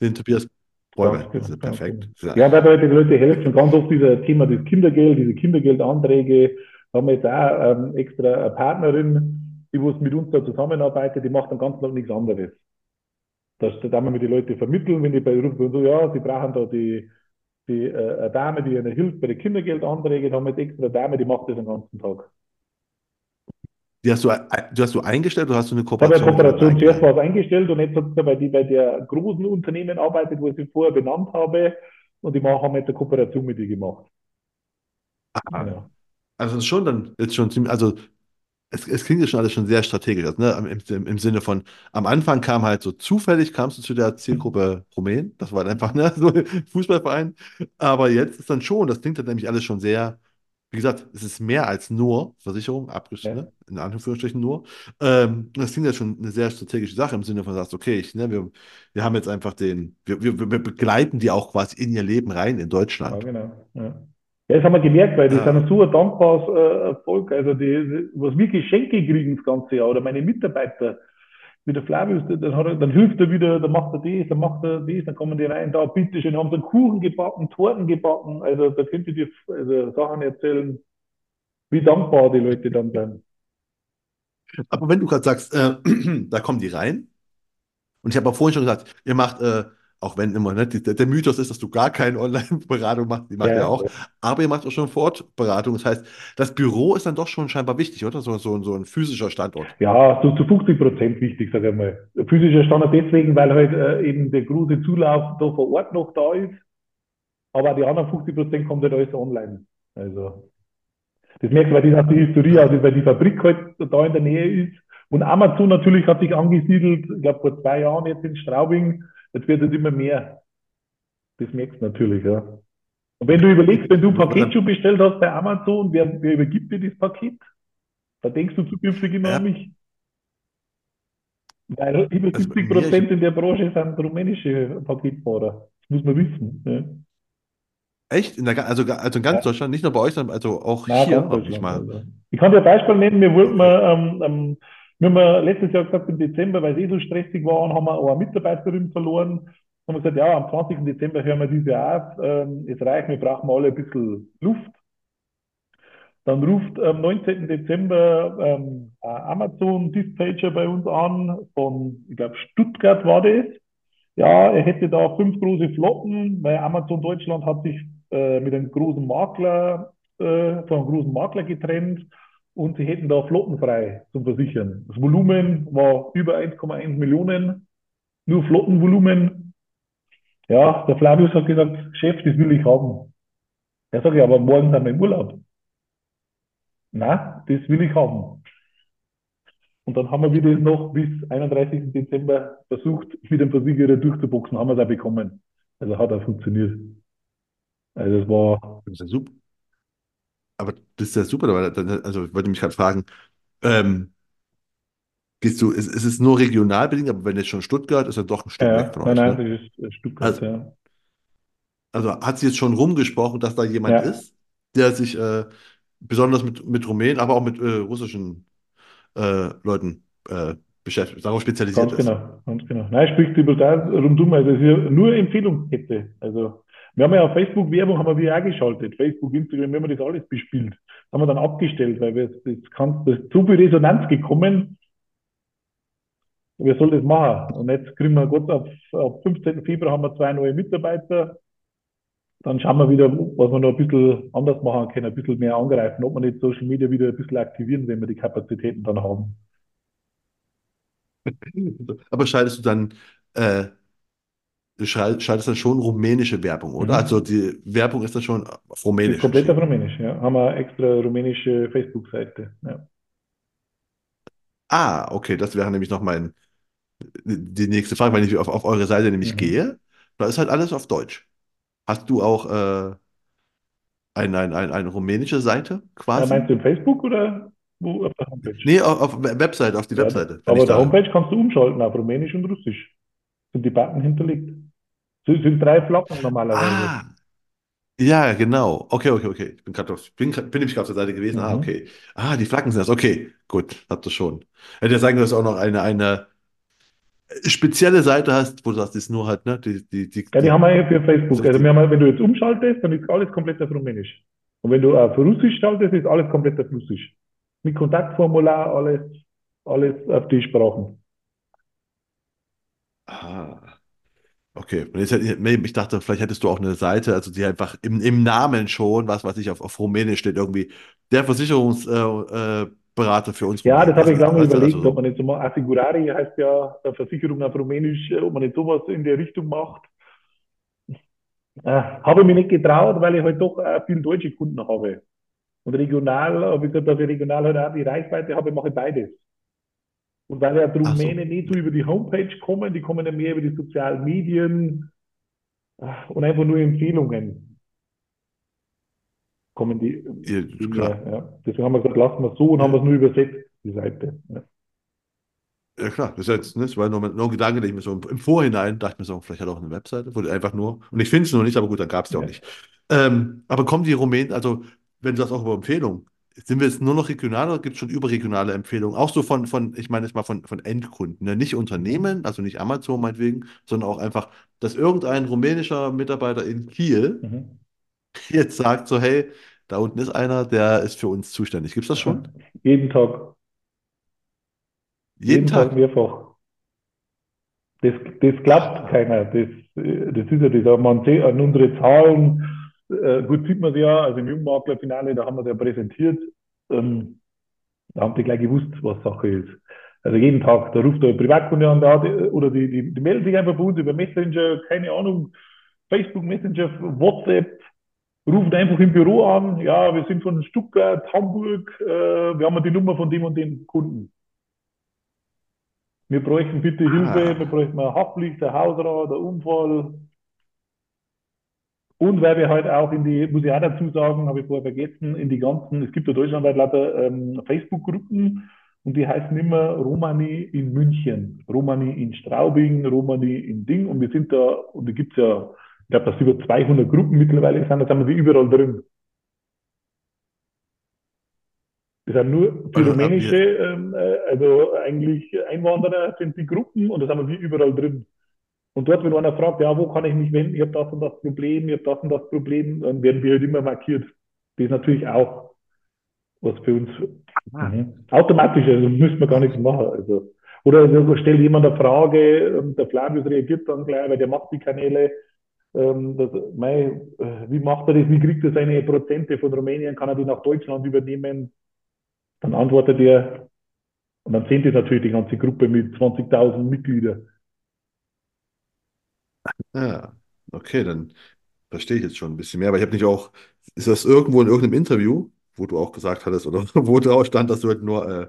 den Tobias Bäume. Das genau, ist ja ganz perfekt. genau. Ist ja, weil die Leute helfen. Ganz oft dieser Thema des Kindergeld, diese Kindergeldanträge. Da haben wir jetzt auch ähm, extra eine Partnerin, die was mit uns da zusammenarbeitet, die macht dann ganz lang nichts anderes. Da haben wir mit den Leuten vermitteln, wenn die bei rufen, so, ja, sie brauchen da die, die äh, eine Dame, die ihnen hilft bei den Kindergeldanträgen, da haben wir jetzt extra eine Dame, die macht das den ganzen Tag. die hast du, ein- du hast du eingestellt oder hast du eine Ich habe eine Kooperation mit jemandem Kooperation zuerst eingegangen? was eingestellt und jetzt hat sie bei, die, bei der großen Unternehmen arbeitet, wo ich sie vorher benannt habe, und die haben jetzt eine Kooperation mit ihr gemacht. Ah, Ja. Also ist schon dann jetzt schon ziemlich, also es, es klingt ja schon alles schon sehr strategisch, also, ne? Im, im, Im Sinne von, am Anfang kam halt so zufällig, kamst du zu der Zielgruppe Rumänen, das war halt einfach ne, so ein Fußballverein, aber jetzt ist dann schon, das klingt dann nämlich alles schon sehr, wie gesagt, es ist mehr als nur Versicherung, Abriss, Ja. ne? In Anführungsstrichen nur. Ähm, das klingt ja schon eine sehr strategische Sache im Sinne von, sagst, okay, ich, ne, wir, wir haben jetzt einfach den, wir, wir, wir begleiten die auch quasi in ihr Leben rein in Ja, Deutschland. genau. Ja. Ja, das haben wir gemerkt, weil die Ja. sind so ein dankbares äh, Volk. Also die, die, was wir Geschenke kriegen das ganze Jahr oder meine Mitarbeiter, wie der Flavius, dann, hat er, dann hilft er wieder, dann macht er das, dann macht er das, dann kommen die rein, da, bitteschön, haben sie einen Kuchen gebacken, Torten gebacken. Also da könnt ihr dir also, Sachen erzählen, wie dankbar die Leute dann sind. Aber wenn du gerade sagst, äh, da kommen die rein, Und ich habe auch vorhin schon gesagt, ihr macht, äh, auch wenn immer ne, der Mythos ist, dass du gar keine Online-Beratung machst, die macht ihr Ja, auch, aber ihr macht auch schon Vor-Ort-Beratung. Das heißt, das Büro ist dann doch schon scheinbar wichtig, oder? So, so, so ein physischer Standort. ja, so zu 50 Prozent wichtig, sage ich mal. Physischer Standard deswegen, weil halt äh, eben der große Zulauf da vor Ort noch da ist, aber die anderen 50 Prozent kommt halt alles online. Also, das merkst du, weil das auch die Historie ist, weil die Fabrik halt da in der Nähe ist. Und Amazon natürlich hat sich angesiedelt, ich glaube vor zwei Jahren jetzt in Straubing, jetzt wird es immer mehr. Das merkst du natürlich, ja. Und wenn du überlegst, wenn du ein Paket schon bestellt hast bei Amazon, wer, wer übergibt dir das Paket? Da denkst du zukünftig immer Ja, an mich. Weil über also bei 70 mir, ich, Prozent in der Branche sind rumänische Paketfahrer. Das muss man wissen. Ja. echt, in der, also, also in ganz Ja. Deutschland, nicht nur bei euch, sondern also auch Nein, hier ich mal. Also. Ich kann dir ein Beispiel nennen. Wir wollten mal, ähm, ähm, wir haben letztes Jahr gesagt, im Dezember, weil es eh so stressig war, haben wir auch eine Mitarbeiterin verloren. Haben wir gesagt, ja, am 20. Dezember hören wir dieses Jahr auf. Ähm, es reicht, wir brauchen alle ein bisschen Luft. Dann ruft am 19. Dezember ähm, ein Amazon Dispatcher bei uns an, von, ich glaube, Stuttgart war das. Ja, er hätte da fünf große Flotten, weil Amazon Deutschland hat sich äh, mit einem großen Makler, äh, von einem großen Makler getrennt und sie hätten da flottenfrei zum Versichern. Das Volumen war über 1,1 Millionen, nur Flottenvolumen. Ja, der Flavius hat gesagt, Chef, das will ich haben. Er sagt, ja, aber morgen sind wir im Urlaub. Na, das will ich haben. Und dann haben wir wieder noch bis 31. Dezember versucht, mit dem Versicherer durchzuboxen, haben wir es auch bekommen. Also hat auch funktioniert. Also es war, Das ist ja super. Aber das ist ja super, weil also ich wollte mich gerade fragen, ähm, gehst du, ist, ist es nur regional bedingt, aber wenn jetzt schon Stuttgart ist, dann doch ein Stück weg ja, von nein, euch, nein, ne? das ist äh, Stuttgart, Also, ja. also hat sie jetzt schon rumgesprochen, dass da jemand Ja, ist, der sich äh, besonders mit, mit Rumänen, aber auch mit äh, russischen äh, Leuten äh, beschäftigt, darauf spezialisiert ganz ist. genau, ganz genau. Nein, spricht über da rundum, also es ist ja nur Empfehlungskette. Also wir haben ja auf Facebook Werbung, haben wir auch geschaltet. Facebook, Instagram, wir haben das alles bespielt. Das haben wir dann abgestellt, weil wir, das kann, das so viel Resonanz gekommen, wer soll das machen? Und jetzt kriegen wir Gott auf, auf 15. Februar haben wir zwei neue Mitarbeiter. Dann schauen wir wieder, was wir noch ein bisschen anders machen können, ein bisschen mehr angreifen, ob wir nicht Social Media wieder ein bisschen aktivieren, wenn wir die Kapazitäten dann haben. Aber schaltest du dann, äh, du schal- schaltest dann schon rumänische Werbung, oder? Also Mhm. die Werbung ist dann schon auf Rumänisch komplett auf. Rumänisch, ja. Haben wir eine extra rumänische Facebook-Seite. Ja. Ah, okay, das wäre nämlich noch mein, die nächste Frage, wenn ich auf, auf eure Seite nämlich Mhm. gehe. Da ist halt alles auf Deutsch. Hast du auch äh, ein, ein, ein, eine rumänische Seite Ja, meinst quasi? du Facebook oder wo auf der Homepage? Nee, auf, auf der Webseite, auf die Ja, Webseite, aber auf der. Homepage kannst du umschalten auf Rumänisch und Russisch. Sind die Button hinterlegt. Es sind drei Flaggen normalerweise. Ah, ja, genau. Okay, okay, okay. Ich bin gerade auf, bin, bin nämlich gerade auf der Seite gewesen. Ah, Mhm. okay. Ah, die Flaggen sind das. Okay, gut, habt ihr schon. Hätte ja sagen, dass du auch noch eine, eine spezielle Seite hast, wo du sagst, die ist nur halt, ne, die, die, die, Ja, die die, haben wir ja für Facebook. das Also wir haben, wenn du jetzt umschaltest, dann ist alles komplett auf Rumänisch. Und wenn du auf Russisch schaltest, ist alles komplett auf Russisch. Mit Kontaktformular, alles, alles auf die Sprachen. ah, okay. Und jetzt hätte ich, dachte, vielleicht hättest du auch eine Seite, also die einfach im, im Namen schon, was weiß ich, auf, auf Rumänisch steht, irgendwie, der Versicherungsberater äh, äh, für uns Ja, das habe ich Also, lange weißt du, überlegt, also ob man so mal Assicurari heißt ja äh, Versicherung auf Rumänisch, äh, ob man nicht sowas in der Richtung macht. Äh, habe ich mich nicht getraut, weil ich halt doch äh, viele deutsche Kunden habe. Und regional, ich gesagt, dass ich regional halt auch die Reichweite habe, mache ich beides. Und weil ja die Ach so. Rumänen nicht so über die Homepage kommen, die kommen ja mehr über die sozialen Medien äh, und einfach nur Empfehlungen kommen die Ja, viel klar. mehr. Ja. Deswegen haben wir gesagt, lassen wir es so und haben wir Ja. es nur übersetzt, die Seite. Ja. Ja klar, das ist jetzt, ne, das war nur, nur ein Gedanke, den ich mir so im, Vorhinein dachte mir so, vielleicht hat er auch eine Webseite, wo du einfach nur, und ich finde es noch nicht, aber gut, dann gab es die auch Ja. nicht. Ähm, aber kommen die Rumänen, also wenn du sagst auch über Empfehlungen, sind wir jetzt nur noch regional oder gibt es schon überregionale Empfehlungen? Auch so von, von, ich meine jetzt mal von, von Endkunden, ne? Nicht Mhm. Unternehmen, also nicht Amazon meinetwegen, sondern auch einfach, dass irgendein rumänischer Mitarbeiter in Kiel Mhm. jetzt sagt so, hey, da unten ist einer, der ist für uns zuständig. Gibt es das schon? Jeden Tag, Jeden jeden Tag Tag? mehrfach. Das, das glaubt keiner. Das, das ist ja das. Man sieht an unsere Zahlen, äh, gut sieht man es ja, also im Jungmaklerfinale, da haben wir es ja präsentiert, ähm, da haben die gleich gewusst, was Sache ist. Also jeden Tag, da ruft der Privatkunde an, da, oder die, die, die melden sich einfach bei uns über Messenger, keine Ahnung, Facebook Messenger, WhatsApp, rufen einfach im Büro an, ja, wir sind von Stuttgart, Hamburg, äh, wir haben die Nummer von dem und dem Kunden. Wir bräuchten bitte Hilfe, Ah, wir bräuchten eine Haftpflicht, ein Hausrat, ein Unfall. Und weil wir halt auch in die, muss ich auch dazu sagen, habe ich vorher vergessen, in die ganzen, es gibt ja deutschlandweit lauter ähm, Facebook-Gruppen und die heißen immer Romani in München, Romani in Straubing, Romani in Ding und wir sind da, und da gibt's ja, ich glaube, dass über 200 Gruppen mittlerweile sind, da sind wir überall drin. Das sind nur für also rumänische, ähm, äh, also eigentlich Einwanderer sind die Gruppen und da sind wir wie überall drin. Und dort, wenn einer fragt, ja, wo kann ich mich wenden, ich habe das und das Problem, ich habe das und das Problem, dann werden wir halt immer markiert. Das ist natürlich auch was für uns ah, mhm. automatisch, also müssen wir gar nichts machen. Also. Oder also stellt jemand eine Frage, ähm, der Flavius reagiert dann gleich, weil der macht die Kanäle. Ähm, das, mei, äh, wie macht er das? Wie kriegt er seine Prozente von Rumänien? Kann er die nach Deutschland übernehmen? Dann antwortet er, und dann sehen die natürlich die ganze Gruppe mit 20.000 Mitgliedern. Ja, okay, dann verstehe ich jetzt schon ein bisschen mehr, aber ich habe nicht auch, ist das irgendwo in irgendeinem Interview, wo du auch gesagt hattest, oder wo drauf stand, dass du halt nur äh,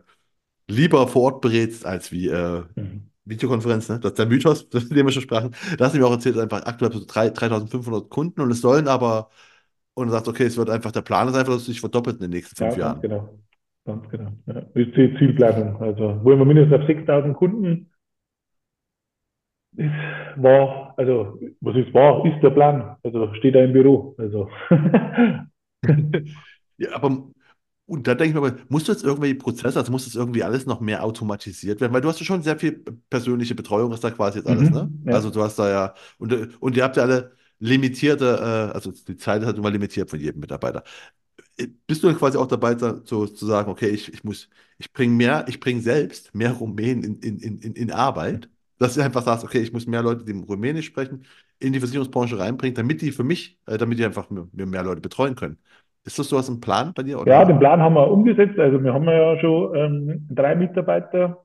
lieber vor Ort berätst als wie äh, Mhm. Videokonferenz, ne? Das ist der Mythos, den wir schon sprachen. Da hast du mir auch erzählt, einfach aktuell so 3, 3500 Kunden und es sollen aber, und du sagst, okay, es wird einfach, der Plan ist einfach, dass es sich verdoppelt in den nächsten Ja, fünf ganz Jahren. genau. Ganz genau. Ja. Ist die Zielplanung. Also wollen wir mindestens auf 6.000 Kunden. Ist, war, also was ist war, ist der Plan. Also steht da im Büro. Also Ja, aber und da denke ich mir, musst du jetzt irgendwelche Prozesse, also muss das irgendwie alles noch mehr automatisiert werden? Weil du hast ja schon sehr viel persönliche Betreuung, ist da quasi jetzt alles, ne? mhm, Also ja, du hast da ja, und, und ihr habt ja alle limitierte, äh, also die Zeit ist halt immer limitiert von jedem Mitarbeiter. Äh, Bist du quasi auch dabei, zu, zu sagen, okay, ich, ich muss, ich bringe mehr, ich bringe selbst mehr Rumänen in, in, in, in in Arbeit, dass du einfach sagst, okay, ich muss mehr Leute, die Rumänisch sprechen, in die Versicherungsbranche reinbringen, damit die für mich, äh, damit die einfach mir, mehr Leute betreuen können. Ist das sowas ein Plan bei dir ja, oder? den Plan haben wir umgesetzt. Also wir haben ja schon ähm, drei Mitarbeiter,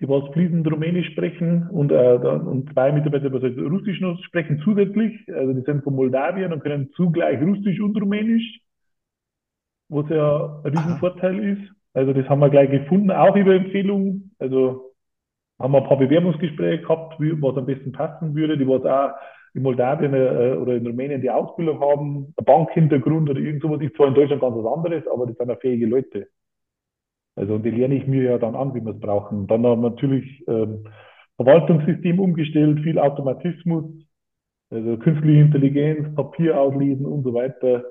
die was fließend Rumänisch sprechen und, äh, dann, und zwei Mitarbeiter, die was Russisch noch sprechen zusätzlich. Also die sind von Moldawien und können zugleich Russisch und Rumänisch. was ja ein Riesenvorteil ist. Also das haben wir gleich gefunden, auch über Empfehlungen. Also haben wir ein paar Bewerbungsgespräche gehabt, was am besten passen würde, die was auch in Moldawien äh, oder in Rumänien die Ausbildung haben, ein Bankhintergrund oder irgend sowas, ist zwar in Deutschland ganz was anderes, aber das sind auch fähige Leute. Also die lerne ich mir ja dann an, wie wir es brauchen. Dann haben wir natürlich ähm, Verwaltungssystem umgestellt, viel Automatismus, also künstliche Intelligenz, Papier auslesen und so weiter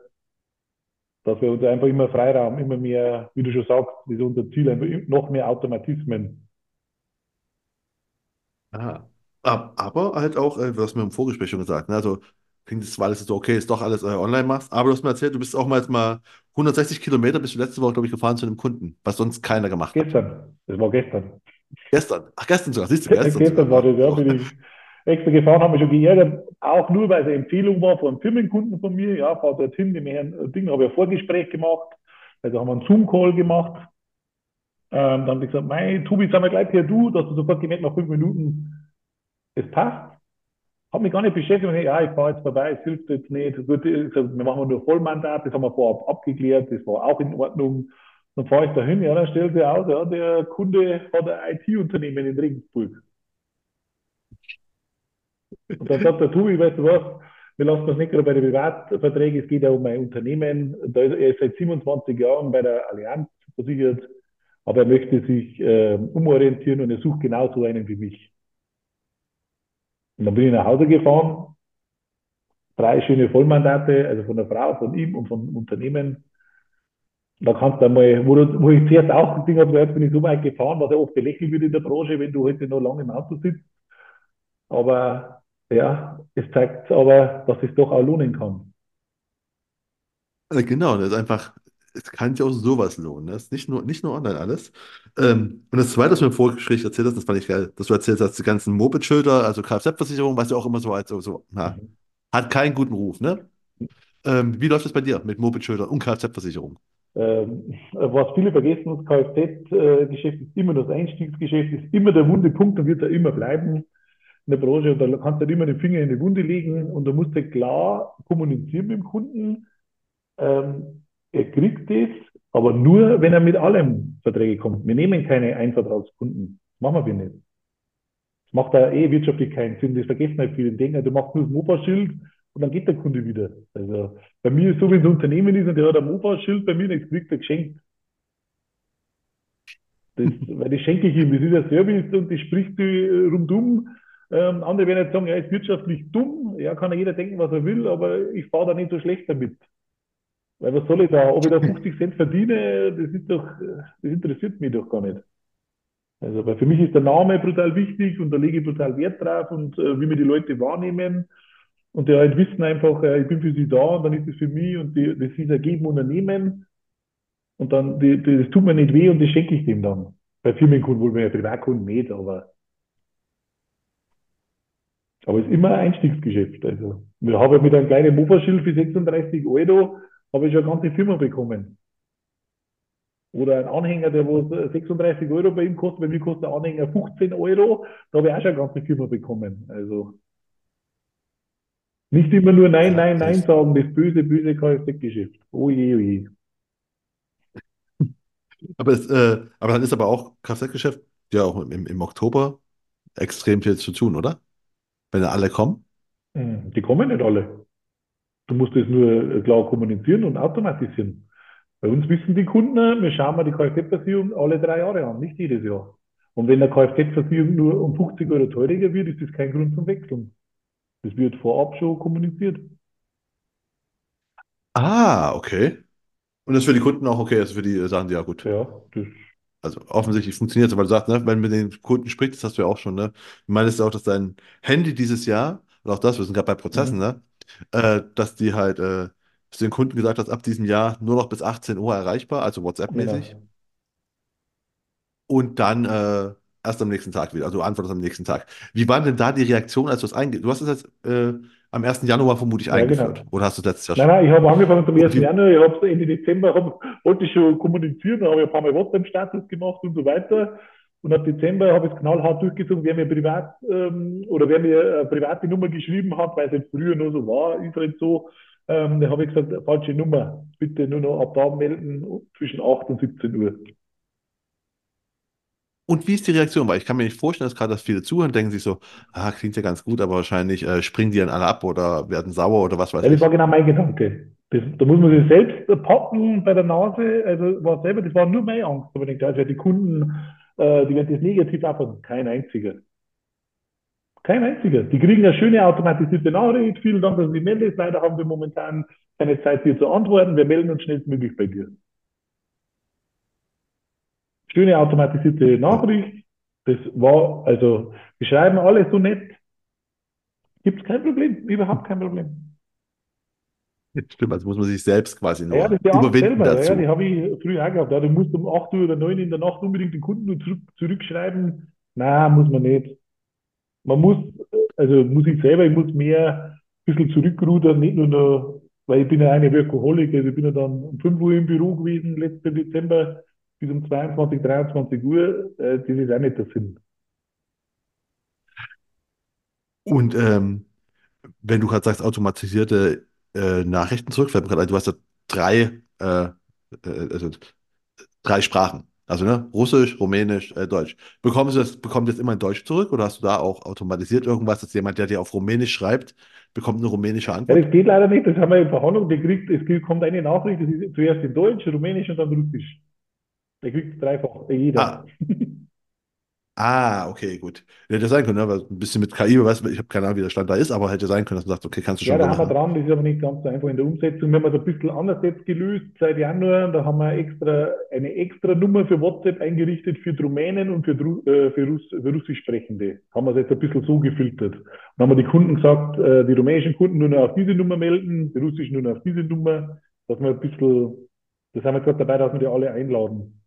dass wir uns einfach immer Freiraum, immer mehr, wie du schon sagst, ist unser Ziel, einfach noch mehr Automatismen. Ah. Ab- Aber halt auch, äh, du hast mir im Vorgespräch schon gesagt, ne? Also klingt es zwar alles so, okay, ist doch alles äh, online machst, aber du hast mir erzählt, du bist auch mal jetzt mal 160 Kilometer bist du letzte Woche, glaube ich, gefahren zu einem Kunden, was sonst keiner gemacht hat. Gestern, das war gestern. Gestern, ach, gestern sogar, siehst du, gestern sogar. gestern war das, ja, bin ich extra gefahren, haben wir schon geärgert, auch nur, weil es eine Empfehlung war von einem Firmenkunden von mir, ja, fahr dorthin, dem Herrn Ding, habe ich ein Vorgespräch gemacht, also haben wir einen Zoom-Call gemacht, ähm, dann habe ich gesagt, mei, Tobi, sag mal gleich per Du, dass du sofort gemerkt nach fünf Minuten, es passt. Habe mich gar nicht beschäftigt. Und, ja, ich fahre jetzt vorbei, es hilft jetzt nicht. Gut, ich wir machen nur Vollmandat, das haben wir vorab abgeklärt, das war auch in Ordnung. Dann fahre ich da hin, ja, dann stellt sich aus, ja, der Kunde hat ein IT-Unternehmen in Regensburg. Und dann sagt der Tobi, weißt du was, wir lassen das nicht gerade bei den Privatverträgen, es geht ja um ein Unternehmen. Da ist, er ist seit 27 Jahren bei der Allianz versichert, aber er möchte sich äh, umorientieren und er sucht genau so einen wie mich. Und dann bin ich nach Hause gefahren, drei schöne Vollmandate, also von der Frau, von ihm und vom Unternehmen. Da kannst du einmal, wo, wo ich zuerst auch Ding habe, jetzt bin ich so weit gefahren, was ja oft belächelt wird in der Branche, wenn du heute noch lange im Auto sitzt. Aber ja, es zeigt aber, dass es doch auch lohnen kann. Äh, Genau, das ist einfach, es kann sich auch sowas lohnen. Ne? Das ist nicht nur, nicht nur online alles. Ähm, und das Zweite, was du mir im Vorgespräch erzählt hast, das fand ich geil, dass du erzählt hast, die ganzen Moped-Schilder, also Kfz-Versicherung, was ja auch immer so als so, so na, Mhm. hat keinen guten Ruf, ne? Ähm, wie läuft das bei dir mit Moped-Schildern und Kfz-Versicherung? Ähm, was viele vergessen, das Kfz-Geschäft ist immer das Einstiegsgeschäft, ist immer der wunde Punkt und wird da immer bleiben in der Branche. Und da kannst du halt immer den Finger in die Wunde legen und da musst du klar kommunizieren mit dem Kunden. Ähm, er kriegt das, aber nur, wenn er mit allem Verträge kommt. Wir nehmen keine Einvertragskunden. Das machen wir nicht. Das macht da eh wirtschaftlich keinen Sinn. Das vergessen halt viele. Denken, du machst nur das Mopa-Schild und dann geht der Kunde wieder. Also bei mir ist so, wenn ein Unternehmen ist und der hat ein Mopa-Schild bei mir, dann kriegt er geschenkt. Das, weil das schenke ich ihm. Das ist ein Service und das spricht du rundum. Ähm, andere werden jetzt sagen, er ist wirtschaftlich dumm. Ja, kann ja jeder denken, was er will, aber ich fahre da nicht so schlecht damit. Weil was soll ich da? Ob ich da 50 Cent verdiene, das ist doch, das interessiert mich doch gar nicht. Also, weil für mich ist der Name brutal wichtig und da lege ich brutal Wert drauf und äh, wie mir die Leute wahrnehmen und die halt wissen einfach, äh, ich bin für sie da und dann ist es für mich und die, das ist ein Geben und dann, die, die, das tut mir nicht weh und das schenke ich dem dann. Bei Firmenkunden wohl, bei Privatkunden nicht, aber, aber es ist immer ein Einstiegsgeschäft. Also, wir haben ja mit einem kleinen Mofa-Schild für 36 Euro, habe ich schon eine ganze Firma bekommen. Oder ein Anhänger, der wo 36 Euro bei ihm kostet, bei mir kostet der Anhänger 15 Euro, da habe ich auch schon eine ganze Firma bekommen. Also nicht immer nur Nein, Nein, Nein sagen, das böse, böse Kfz-Geschäft. Oh je, oh je. aber, es, äh, aber dann ist aber auch Kfz-Geschäft ja auch im, im Oktober extrem viel zu tun, oder? Wenn alle kommen. Hm, Die kommen nicht alle. Du musst es nur klar kommunizieren und automatisieren. Bei uns wissen die Kunden, wir schauen mal die Kfz-Versicherung alle drei Jahre an, nicht jedes Jahr. Und wenn eine Kfz-Versicherung nur um 50 Euro teurer wird, ist das kein Grund zum Wechseln. Das wird vorab schon kommuniziert. Ah, okay. Und das ist für die Kunden auch okay, also für die äh, sagen die, ja gut. Ja, das, Also offensichtlich funktioniert es, weil du sagst, ne, wenn du mit den Kunden sprichst, das hast du ja auch schon, ne? Du meinst ja auch, dass dein Handy dieses Jahr, und auch das, wir sind gerade bei Prozessen, mhm, ne? Äh, dass die halt, äh, den Kunden gesagt hast, ab diesem Jahr nur noch bis 18 Uhr erreichbar, also WhatsApp-mäßig, genau. und dann äh, erst am nächsten Tag wieder, also du antwortest am nächsten Tag. Wie war denn da die Reaktion, als du es einge... Du hast es jetzt äh, am 1. Januar vermutlich Ja, eingeführt, genau. oder hast du es letztes Jahr Nein, schon? nein, ich habe angefangen zum Und 1. wie, Januar, ich habe Ende Dezember, hab, wollte ich schon kommunizieren, dann habe ich ein paar Mal WhatsApp-Status gemacht und so weiter. Und ab Dezember habe ich es knallhart durchgezogen, wer mir privat ähm, oder wer mir eine private Nummer geschrieben hat, weil es halt früher nur so war, ist halt so, ähm, da habe ich gesagt, falsche Nummer, bitte nur noch ab da melden zwischen 8 und 17 Uhr. und wie ist die Reaktion? Weil ich kann mir nicht vorstellen, dass gerade dass viele zuhören und denken sich so, ah, klingt ja ganz gut, aber wahrscheinlich äh, springen die dann alle ab oder werden sauer oder was weiß Ja, das war ich. genau mein Gedanke. Das, da muss man sich selbst packen bei der Nase. Also war selber, das war nur meine Angst. Aber ich denke, also die Kunden, äh, die werden das negativ auffassen. Kein einziger. Kein einziger. Die kriegen eine schöne automatisierte Nachricht. Vielen Dank, dass du dich meldest. Leider haben wir momentan keine Zeit, dir zu antworten. Wir melden uns schnellstmöglich bei dir. Schöne automatisierte. Nachricht. Das war, also, wir schreiben alle so nett. Gibt es kein Problem. Überhaupt kein Problem. Stimmt, also muss man sich selbst quasi Ja, ja, das Angst überwinden selber. Ja, ja, die dazu. habe ich früher auch gehabt. Ja, du musst um 8 Uhr oder 9 Uhr in der Nacht unbedingt den Kunden zurückschreiben. Nein, muss man nicht. Man muss, also muss ich selber, ich muss mehr ein bisschen zurückrudern, nicht nur noch, weil ich bin ja eine Workaholic, also ich bin ja dann um 5 Uhr im Büro gewesen, letzten Dezember bis um 22, 23 Uhr. Äh, das ist auch nicht der Sinn. Und ähm, wenn du gerade sagst, automatisierte äh, Nachrichten zurück, gerade ein, du hast ja drei, äh, äh, also drei Sprachen. Also ne, Russisch, Rumänisch, äh, Deutsch. Bekommen Sie das, bekommt jetzt immer in Deutsch zurück oder hast du da auch automatisiert irgendwas, dass jemand, der dir auf Rumänisch schreibt, bekommt eine rumänische Ja, Antwort? das geht leider nicht, das haben wir in Verhandlung gekriegt. Es kommt eine Nachricht, das ist zuerst in Deutsch, Rumänisch und dann Russisch. Der kriegt dreifach, äh, jeder. Ah, ah, okay, gut. Hätte sein können, ne? weil ein bisschen mit KI, weiß, ich habe keine Ahnung, wie der Stand da ist, aber hätte sein können, dass man sagt, okay, kannst du Ja, schon da so haben wir dran, das ist aber nicht ganz so einfach in der Umsetzung. Wir haben es ein bisschen anders jetzt gelöst seit Januar. Da haben wir extra, eine extra Nummer für WhatsApp eingerichtet für Rumänen und für, äh, für, Russ, für Russisch Sprechende. Haben wir es jetzt ein bisschen so gefiltert. Dann haben wir die Kunden gesagt, äh, die rumänischen Kunden nur noch auf diese Nummer melden, die russischen nur noch auf diese Nummer, dass wir ein bisschen Da sind wir gerade dabei, dass wir die alle einladen.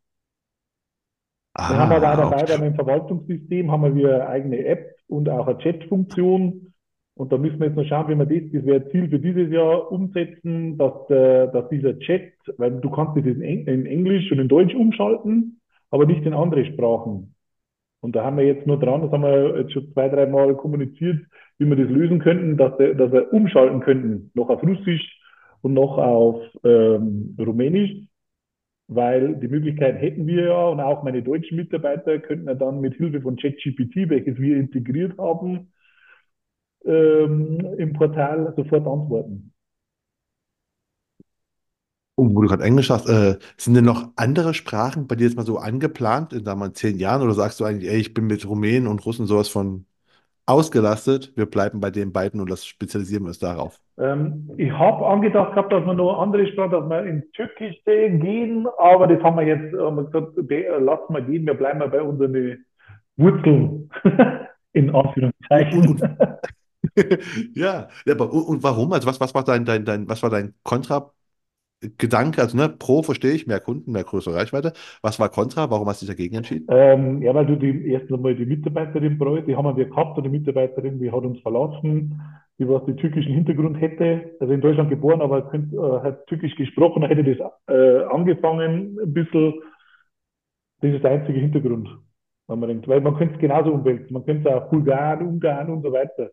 Wir haben aber auch Ah, dabei, okay. beim Verwaltungssystem haben wir eine eigene App und auch eine Chat-Funktion. Und da müssen wir jetzt noch schauen, wie wir das, das wäre Ziel für dieses Jahr, umsetzen, dass, der, dass dieser Chat, weil du kannst das in, Eng- in Englisch und in Deutsch umschalten, aber nicht in andere Sprachen. Und da haben wir jetzt nur dran, das haben wir jetzt schon zwei, drei Mal kommuniziert, wie wir das lösen könnten, dass wir, dass wir umschalten könnten, noch auf Russisch und noch auf ähm, Rumänisch, weil die Möglichkeit hätten wir ja und auch meine deutschen Mitarbeiter könnten ja dann mit Hilfe von ChatGPT, welches wir integriert haben, ähm, im Portal sofort antworten. Und wo du gerade Englisch hast, äh, sind denn noch andere Sprachen bei dir jetzt mal so angeplant in, mal, zehn Jahren? Oder sagst du eigentlich, ey, ich bin mit Rumänen und Russen sowas von ausgelastet, wir bleiben bei den beiden und das spezialisieren wir uns darauf? Ähm, ich habe angedacht gehabt, dass wir noch andere Sprachen, dass wir ins Türkische gehen, aber das haben wir jetzt haben wir gesagt, be- lassen wir gehen, wir bleiben mal bei unseren Wurzeln, in Anführungszeichen. ja, aber und, warum? Also was, was war dein, dein, dein, was war dein Kontra-Gedanke? Also ne, pro verstehe ich, mehr Kunden, mehr größere Reichweite. Was war Kontra? Warum hast du dich dagegen entschieden? Ähm, ja, weil du die erst einmal die Mitarbeiterin bräuchte, die haben wir gehabt, und die Mitarbeiterin, die hat uns verlassen, die was den türkischen Hintergrund hätte, also in Deutschland geboren, aber könnt, äh, hat türkisch gesprochen, hätte das äh, angefangen, ein bisschen, das ist der einzige Hintergrund. Wenn man denkt, weil man könnte es genauso umwälzen, man könnte es auch Bulgarien, Ungarn und so weiter,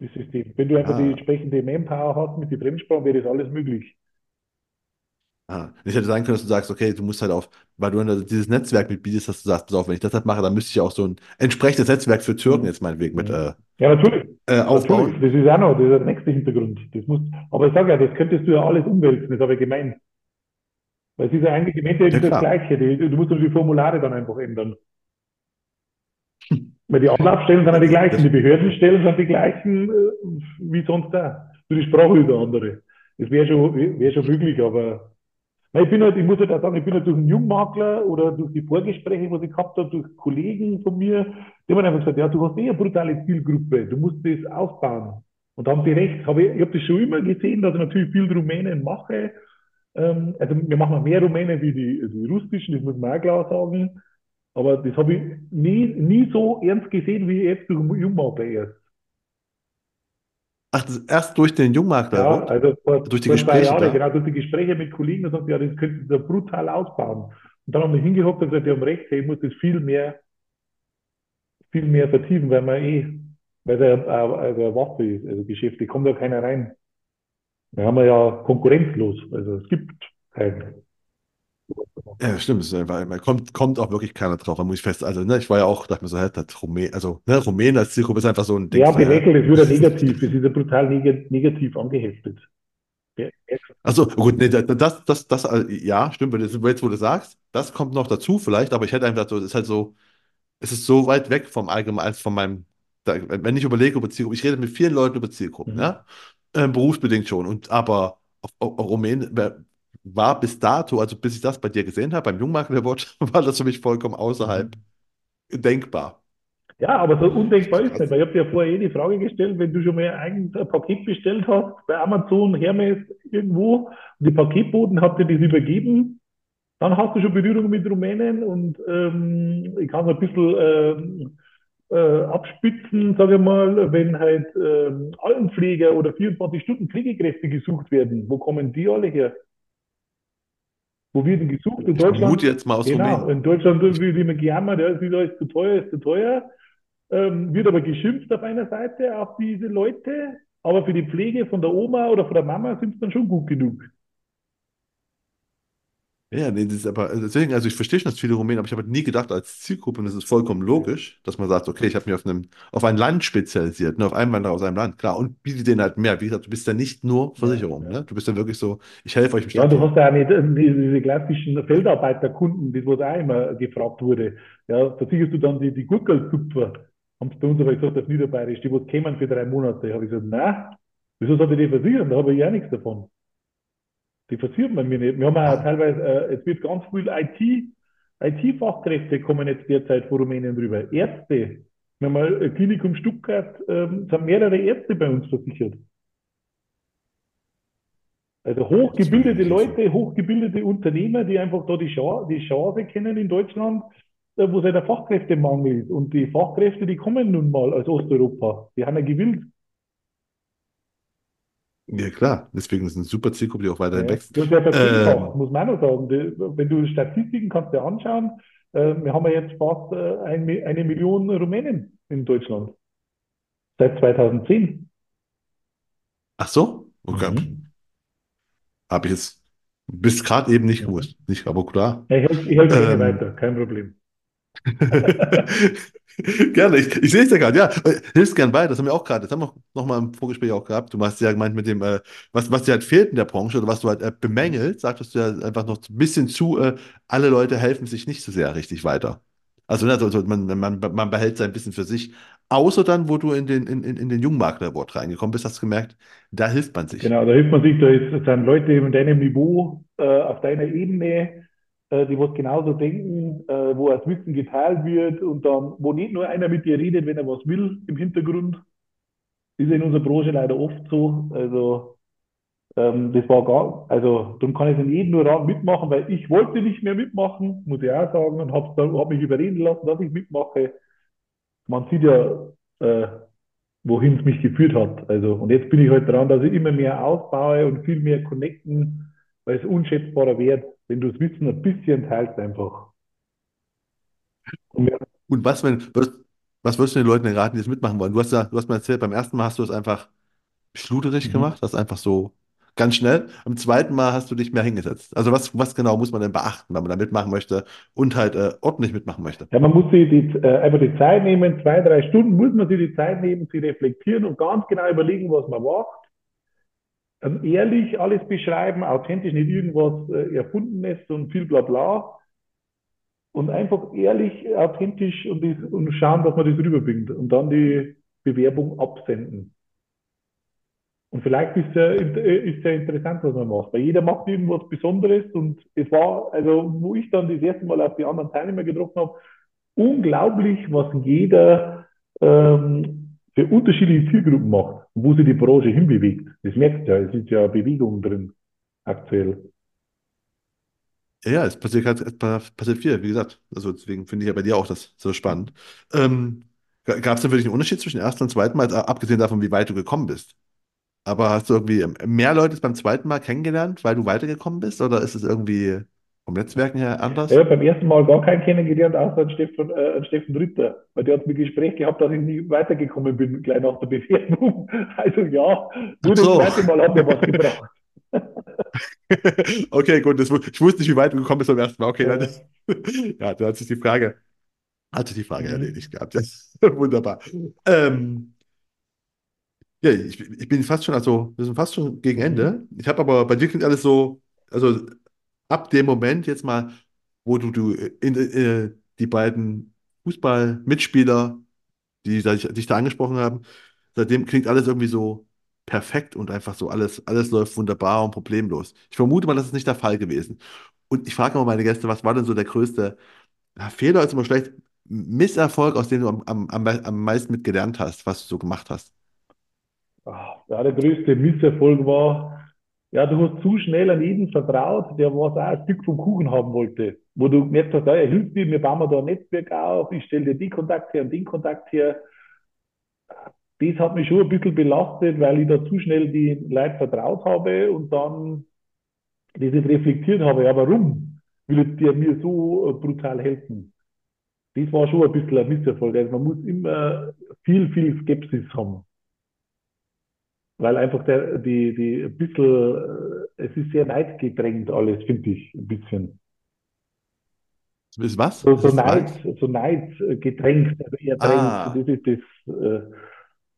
das System. Wenn du einfach die Ah, entsprechende Manpower hast mit den Fremdsprachen, wäre das alles möglich. Ah. Ich hätte sein können, dass du sagst, okay, du musst halt auf, weil du dieses Netzwerk mitbietest, dass du sagst, pass auf, wenn ich das halt mache, dann müsste ich auch so ein entsprechendes Netzwerk für Türken Mhm. jetzt meinetwegen mit Mhm. äh, Ja, natürlich. äh, Natürlich, aufbauen. das ist auch noch, das ist der nächste Hintergrund. Das muss, aber ich sage ja, das könntest du ja alles umwälzen, das habe ich gemeint. Weil es ist ja eigentlich im Ja, Endeffekt das klar. Gleiche. Du musst nur die Formulare dann einfach ändern. Weil die Anlaufstellen sind ja die gleichen, Das, die Behördenstellen sind die gleichen äh, wie sonst auch. Nur die Sprache ist eine andere. Das wäre schon, wäre schon möglich, aber Nein, ich bin halt, ich muss halt auch sagen, ich bin halt durch einen Jungmakler oder durch die Vorgespräche, was ich gehabt habe, durch Kollegen von mir, die haben einfach gesagt, ja, du hast eh eine brutale Zielgruppe, du musst das aufbauen. Und da haben die recht, habe ich, ich habe das schon immer gesehen, dass ich natürlich viel Rumänen mache. Ähm, also wir machen mehr Rumänen wie die, die russischen, das muss man auch klar sagen. Aber das habe ich nie, nie so ernst gesehen wie jetzt durch den Jungmakler erst. Ach, erst durch den Jungmakler Ja, erfolgt? also vor, Durch die vor Gespräche Jahren, da? genau, durch die Gespräche mit Kollegen, da sagt, ja, das könnte da brutal ausbauen. Und dann haben wir hingehockt und gesagt, die haben recht, hey, ich muss das viel mehr, viel mehr vertiefen, weil man eh, weil es also eine Waffe ist, also Geschäft, da kommt ja keiner rein. Da haben wir ja konkurrenzlos, also es gibt keinen. Ja, stimmt. es ist einfach- kommt, kommt auch wirklich keiner drauf, da muss ich fest. Also, ne, ich war ja auch, dachte mir so, hä, das Rumä also, ne, Rumänen als Zielgruppe ist einfach so ein Ding. Ja, belächelt, wird ja negativ, es ist ja brutal neg negativ angeheftet. Also gut, nee, das, das, das, das, äh, ja, stimmt, jetzt, wo du sagst, das kommt noch dazu vielleicht, aber ich hätte einfach so, es ist halt so, es ist so weit weg vom Allgemeinen, von meinem, wenn ich überlege über Zielgruppen, ich rede mit vielen Leuten über Zielgruppen, mhm. ja, ähm, berufsbedingt schon, und aber auf, auf, Rumänien war bis dato, also bis ich das bei dir gesehen habe, beim Jungmakler Watch, war das für mich vollkommen außerhalb Mhm. denkbar. Ja, aber so undenkbar ist Krass. nicht, weil ich habe dir ja vorher eh die Frage gestellt, wenn du schon mal ein Paket bestellt hast, bei Amazon, Hermes, irgendwo, und die Paketboten hat dir das übergeben, dann hast du schon Berührung mit Rumänen und ähm, ich kann so ein bisschen ähm, äh, abspitzen, sage ich mal, wenn halt ähm, Altenpfleger oder 24 Stunden Pflegekräfte gesucht werden, wo kommen die alle her? Wo wird denn gesucht? In Deutschland? jetzt mal aus Genau, Rumänien. in Deutschland wird immer gejammert, ja, es ist zu teuer, ist zu teuer. Ähm, wird aber geschimpft auf einer Seite auf diese Leute, aber für die Pflege von der Oma oder von der Mama sind es dann schon gut genug. Ja, nee, das ist aber, also deswegen, also ich verstehe schon, dass viele Rumänen, aber ich habe halt nie gedacht als Zielgruppe, und das ist vollkommen logisch, dass man sagt, okay, ich habe mich auf einem, auf ein Land spezialisiert, ne, auf Einwanderer aus einem Land, klar, und bietet denen halt mehr. Wie gesagt, du bist ja nicht nur Versicherung, ja. ne? Du bist ja wirklich so, ich helfe euch im Ja, du hast ja auch nicht äh, diese diese klassischen Feldarbeiterkunden, das was auch immer gefragt wurde. Ja, versicherst du dann die, die Gurkelzupfer? Haben sie bei uns aber gesagt, auf Niederbayerisch, die was kämen für drei Monate. Habe ich gesagt, nein, wieso soll ich die versichern? Da habe ich ja nichts davon. Die versichert man mir nicht. Wir haben auch Ah, teilweise, äh, es wird ganz viel IT, IT-Fachkräfte kommen jetzt derzeit von Rumänien rüber. Ärzte. Wir haben mal ein Klinikum Stuttgart, ähm, es haben mehrere Ärzte bei uns versichert. Also hochgebildete. Leute, hochgebildete Unternehmer, die einfach da die Chance, die Chance kennen in Deutschland, äh, wo es halt der Fachkräftemangel ist. Und die Fachkräfte, die kommen nun mal aus Osteuropa. Die haben ja gewillt. Ja, klar. Deswegen ist es eine super Zielgruppe, die auch weiterhin Ja. wächst. Das ja verzehnfacht, Ähm, muss man auch sagen. Wenn du Statistiken kannst dir anschauen, äh, wir haben ja jetzt fast äh, eine Million Rumänen in Deutschland. Seit 2010. ach so? Okay. Mhm. Habe ich jetzt bis gerade eben nicht gewusst. Nicht, aber klar. Ich helfe ich helfe Ähm, weiter, kein Problem. Gerne, ich, ich sehe es ja gerade, ja. Äh, Hilfst gern bei, das haben wir auch gerade, das haben wir noch mal im Vorgespräch auch gehabt. Du hast ja gemeint mit dem, äh, was, was dir halt fehlt in der Branche oder was du halt äh, bemängelst, sagtest du ja einfach noch ein bisschen zu, äh, alle Leute helfen sich nicht so sehr richtig weiter. Also, ne, also man, man, man behält sein bisschen für sich. Außer dann, wo du in den, in, in den Jungmakler-Award reingekommen bist, hast du gemerkt, da hilft man sich. Genau, da hilft man sich, da sind Leute in deinem Niveau, äh, auf deiner Ebene, äh, die was genauso denken, äh, wo das Wissen geteilt wird und dann, wo nicht nur einer mit dir redet, wenn er was will im Hintergrund. Ist in unserer Branche leider oft so. Also, ähm, das war gar, also, darum kann ich in jedem nur raten, mitmachen, weil ich wollte nicht mehr mitmachen, muss ich auch sagen, und habe hab mich überreden lassen, dass ich mitmache. Man sieht ja, äh, wohin es mich geführt hat. Also, und jetzt bin ich halt dran, dass ich immer mehr aufbaue und viel mehr connecten, weil es unschätzbarer Wert, wenn du das Wissen ein bisschen teilst einfach. Und Und was, wenn, was, was würdest du den Leuten denn raten, die das mitmachen wollen? Du hast ja, du hast mir erzählt, beim ersten Mal hast du es einfach schluderig mhm. gemacht, das einfach so ganz schnell. Am zweiten Mal hast du dich mehr hingesetzt. Also was, was genau muss man denn beachten, wenn man da mitmachen möchte und halt äh, ordentlich mitmachen möchte? Ja, man muss sich die, äh, einfach die Zeit nehmen, zwei, drei Stunden muss man sich die Zeit nehmen, sie reflektieren und ganz genau überlegen, was man macht. Ähm, ehrlich alles beschreiben, authentisch, nicht irgendwas äh, Erfundenes und viel bla bla. Und einfach ehrlich, authentisch und, das, und schauen, dass man das rüberbringt. Und dann die Bewerbung absenden. Und vielleicht ist ja, ist ja interessant, was man macht, weil jeder macht irgendwas Besonderes und es war, also wo ich dann das erste Mal auf die anderen Teilnehmer getroffen habe, unglaublich, was jeder ähm, für unterschiedliche Zielgruppen macht, wo sich die Branche hinbewegt. Das merkst du ja, es ist ja Bewegung drin aktuell. Ja, es passiert, es pa- passiert viel, wie gesagt. Also deswegen finde ich ja bei dir auch das so spannend. Ähm, gab es denn wirklich einen Unterschied zwischen ersten und zweiten Mal, jetzt abgesehen davon, wie weit du gekommen bist? Aber hast du irgendwie mehr Leute beim zweiten Mal kennengelernt, weil du weitergekommen bist? Oder ist es irgendwie vom Netzwerken her Ja, anders? beim ersten Mal gar keinen kennengelernt, außer einen Steffen, äh, Steffen Ritter, weil der hat mir Gespräch gehabt, dass ich nie weitergekommen bin, gleich nach der Bewerbung. Also ja, nur das so. zweite Mal hat mir was gebracht. Okay, gut. Das, ich wusste nicht, wie weit du gekommen bist beim ersten Mal. Okay, dann, Ja. ja, da hat sich die Frage, hat sich die Frage Mhm. erledigt gehabt. Ja, wunderbar. Ähm, ja, ich, ich bin fast schon, also wir sind fast schon gegen Mhm. Ende. Ich habe aber bei dir klingt alles so, also ab dem Moment jetzt mal, wo du, du in, äh, die beiden Fußballmitspieler, die dich da angesprochen haben, seitdem klingt alles irgendwie so perfekt und einfach so alles, alles läuft wunderbar und problemlos. Ich vermute mal, das ist nicht der Fall gewesen. Und ich frage mal meine Gäste, was war denn so der größte ja, Fehler, ist immer schlecht, Misserfolg, aus dem du am, am, am meisten mit gelernt hast, was du so gemacht hast? Ja, der größte Misserfolg war, ja, du hast zu schnell an jeden vertraut, der was auch ein Stück vom Kuchen haben wollte. Wo du gemerkt hast, ja, hilft dir, wir bauen da ein Netzwerk auf, ich stelle dir die Kontakt her und den Kontakt her. Das hat mich schon ein bisschen belastet, weil ich da zu schnell die Leute vertraut habe und dann das nicht reflektiert habe. Ja, warum will der mir so äh, brutal helfen? Das war schon ein bisschen ein Misserfolg. Also man muss immer viel, viel Skepsis haben. Weil einfach der, die, die, ein bisschen, äh, es ist sehr neidgedrängt alles, finde ich, ein bisschen. Ist was? So, so ist Neid, so neidgedrängt, also eher drängt. Das Ah, ist das äh,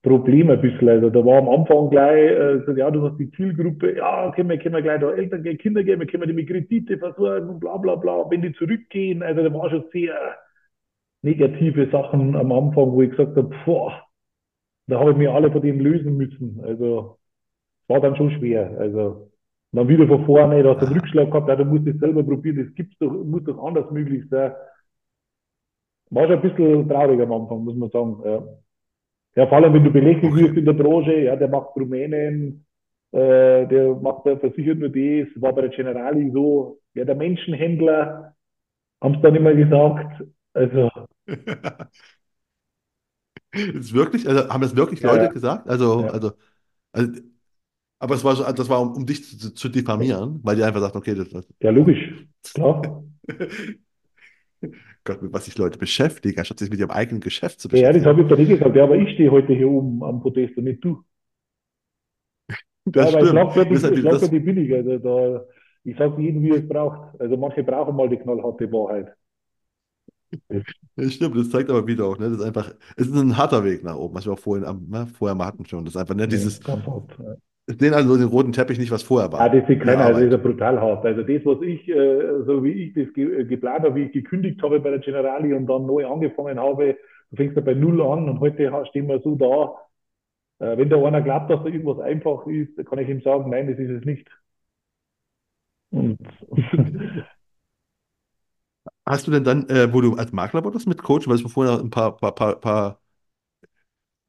Problem ein bisschen. Also da war am Anfang gleich, äh, so, ja, du hast die Zielgruppe, ja, können wir, können wir gleich da Eltern gehen, Kinder geben, können wir die mit Kredite versorgen und bla bla bla. Wenn die zurückgehen, also da war schon sehr negative Sachen am Anfang, wo ich gesagt habe, boah, da habe ich mir alle von denen lösen müssen. Also war dann schon schwer. Also dann wieder von vorne, da hast du einen Rückschlag gehabt, ja, du musst es selber probieren, das gibt's doch, muss doch anders möglich sein. War schon ein bisschen traurig am Anfang, muss man sagen. Ja, ja vor allem, wenn du belächelt wirst in der Branche, ja, der macht Rumänen, Äh, der macht da versichert nur das, war bei der Generali so, ja, der Menschenhändler, haben es dann immer gesagt. Also, Ist wirklich, also haben das wirklich ja, Leute ja, gesagt? Also, ja, also, also aber es war so, das war um, um dich zu, zu diffamieren, weil die einfach sagt, okay, das, ja, logisch, klar. Gott, mit was sich Leute beschäftigen, anstatt sich mit ihrem eigenen Geschäft zu Ja, ja, das beschäftigen. habe ich dann nicht gesagt. Ja, aber ich stehe heute hier oben am Podest und nicht du. Das Ja, stimmt. Schlagfertig, deshalb, das, schlagfertig bin ich. Also da, ich sage jedem, wie es braucht. Also manche brauchen mal die knallharte Wahrheit. Das stimmt, das zeigt aber wieder auch, ne, das ist einfach, es ist ein harter Weg nach oben, was wir auch vorhin, ne, vorher mal hatten schon. Das ist einfach, ne, dieses. Ja. den also den roten Teppich nicht, was vorher Ah, war. das ist keiner, also das ist ja brutal hart. Also das, was ich, äh, so wie ich das ge geplant habe, wie ich gekündigt habe bei der Generali und dann neu angefangen habe, du fängst ja bei Null an und heute stehen wir so da. Äh, wenn da einer glaubt, dass da irgendwas einfach ist, kann ich ihm sagen, nein, das ist es nicht. Und Hast du denn dann, äh, wo du als Makler wurdest mit Coach, weil du vorhin ein paar, paar, paar, paar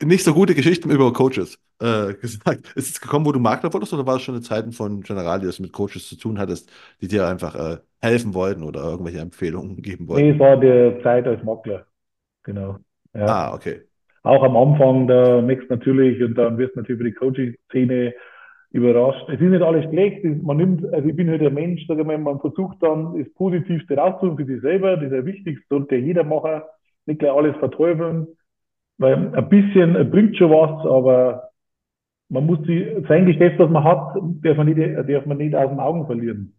nicht so gute Geschichten über Coaches äh, gesagt. Ist es gekommen, wo du Makler wurdest, oder war es schon in Zeiten von Generali, dass du mit Coaches zu tun hattest, die dir einfach äh, helfen wollten oder irgendwelche Empfehlungen geben nee, wollten? es war die Zeit als Makler, genau. Ja. Ah, okay. Auch am Anfang, da merkst natürlich und dann wirst du natürlich über die Coaching-Szene überrascht. Es ist nicht alles schlecht, man nimmt, also ich bin halt ein Mensch, sag ich mal, man versucht dann das Positivste rauszuholen für sich selber, das ist ja wichtig, das sollte jeder machen, nicht gleich alles verteufeln, weil ein bisschen bringt schon was, aber man muss die, sein Geschäft, was man hat, darf man nicht, darf man nicht aus den Augen verlieren.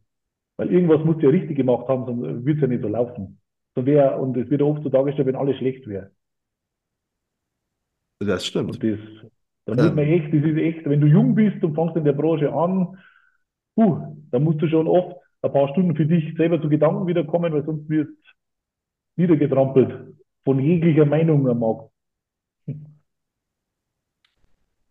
Weil irgendwas muss ja richtig gemacht haben, sonst würde es ja nicht so laufen. So wär, und es wird oft so dargestellt, wenn alles schlecht wäre. Das stimmt. Und das, da muss man echt, das ist echt, wenn du jung bist und fängst in der Branche an, puh, da musst du schon oft ein paar Stunden für dich selber zu Gedanken wiederkommen, weil sonst wirst du niedergetrampelt von jeglicher Meinung am Markt.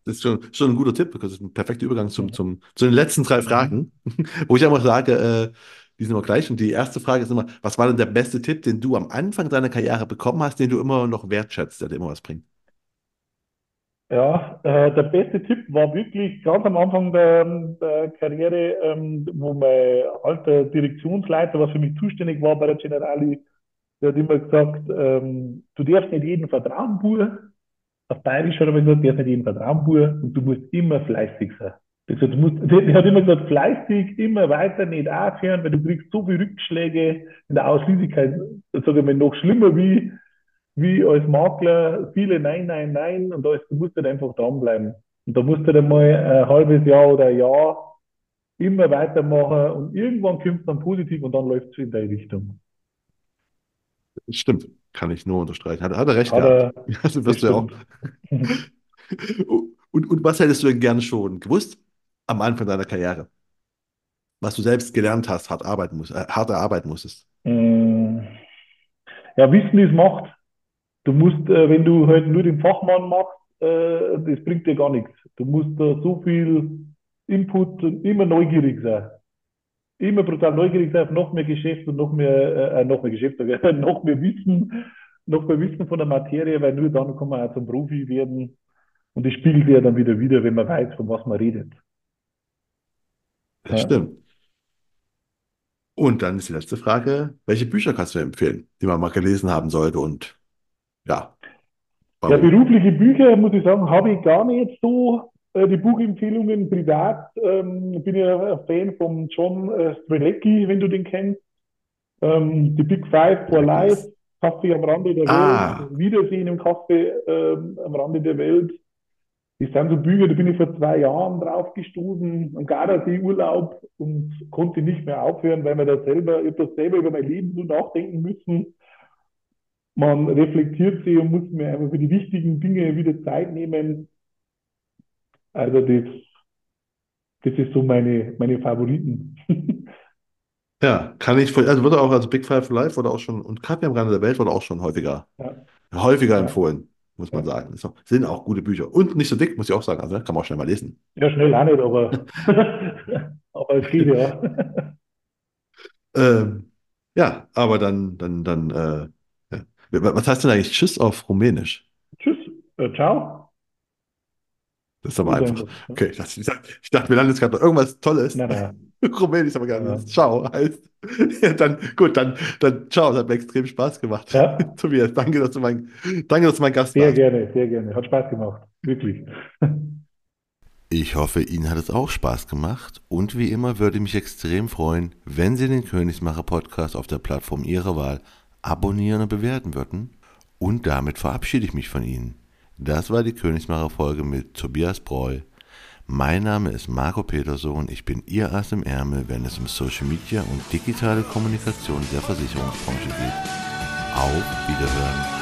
das ist schon, schon ein guter Tipp, das ist ein perfekter Übergang zum, zum, zu den letzten drei. Fragen, wo ich einfach sage, äh, die sind immer gleich. Und die erste Frage ist immer, was war denn der beste Tipp, den du am Anfang deiner Karriere bekommen hast, den du immer noch wertschätzt, der dir immer was bringt? Ja, äh, der beste Tipp war wirklich ganz am Anfang der, der Karriere, ähm, wo mein alter Direktionsleiter, was für mich zuständig war bei der Generali, der hat immer gesagt, ähm, du darfst nicht jedem vertrauen, Bub. Auf Bayerisch hat er immer gesagt, du darfst nicht jedem vertrauen, Bub, und du musst immer fleißig sein. Der, du musst, der hat immer gesagt, fleißig, immer weiter, nicht aufhören, weil du kriegst so viele Rückschläge in der Ausschließlichkeit, sage ich mal, noch schlimmer wie wie als Makler viele Nein, Nein, Nein und da ist, du musst halt einfach dranbleiben. Und da musst du dann mal ein halbes Jahr oder ein Jahr immer weitermachen und irgendwann kommt es dann positiv und dann läuft es in deine Richtung. Stimmt, kann ich nur unterstreichen. Hat, hat er recht Hat gehabt. Also wirst du ja auch. Und, und was hättest du denn gerne schon gewusst am Anfang deiner Karriere? Was du selbst gelernt hast, hart arbeiten musst, äh, hart erarbeiten musstest. Mm, Ja, Wissen ist Macht. Du musst, äh, wenn du halt nur den Fachmann machst, äh, das bringt dir gar nichts. Du musst da so viel Input und immer neugierig sein. immer brutal neugierig sein auf noch mehr Geschäft und noch mehr, äh, noch mehr Geschäft, noch mehr Wissen, noch mehr Wissen von der Materie, weil nur dann kann man auch zum Profi werden. Und das spiegelt ja dann wieder wieder, wenn man weiß, von was man redet. Das Ja, stimmt. Und dann ist die letzte Frage, welche Bücher kannst du empfehlen, die man mal gelesen haben sollte und ja, ja berufliche Bücher, muss ich sagen, habe ich gar nicht so. Äh, die Buchempfehlungen privat ähm, bin ja ein Fan von John äh, Strelecki, wenn du den kennst. Ähm, die Big Five for Life, Kaffee am Rande der Welt, Ah, Wiedersehen im Kaffee ähm, am Rande der Welt. Das sind so Bücher, da bin ich vor zwei Jahren drauf gestoßen, am Gardasee-Urlaub und konnte nicht mehr aufhören, weil man da selber, ich habe das selber über mein Leben so nachdenken müssen. Man reflektiert sich und muss mir einfach für die wichtigen Dinge wieder Zeit nehmen. Also das, das ist so meine, meine Favoriten. ja, kann ich, voll- also wurde auch, also Big Five for Life wurde auch schon, und Kaffee am Rande der Welt wurde auch schon häufiger, Ja, häufiger ja, empfohlen, muss man ja. sagen. Auch, sind auch gute Bücher. Und nicht so dick, muss ich auch sagen, also kann man auch schnell mal lesen. Ja, schnell auch nicht, aber, aber es geht ja. Ähm, ja, aber dann, dann, dann, äh. Was heißt denn eigentlich Tschüss auf Rumänisch? Tschüss, äh, ciao. Das ist aber einfach. Okay, ich dachte, ich dachte, wir landen jetzt gerade noch irgendwas Tolles. Nein, nein. Rumänisch, aber gar nicht. Ciao heißt. Ja, dann, gut, dann, dann ciao. Das hat mir extrem Spaß gemacht. Ja. Tobias, danke, dass du mein, danke, dass du mein Gast sehr warst. Sehr gerne, sehr gerne. Hat Spaß gemacht. Wirklich. Ich hoffe, Ihnen hat es auch Spaß gemacht und wie immer würde ich mich extrem freuen, wenn Sie den Königsmacher Podcast auf der Plattform Ihrer Wahl abonnieren und bewerten würden. Und damit verabschiede ich mich von Ihnen. Das war die Königsmacher Folge mit Tobias Breu. Mein Name ist Marco Peterson, ich bin Ihr Ass im Ärmel, wenn es um Social Media und digitale Kommunikation der Versicherungsbranche geht. Auf Wiederhören.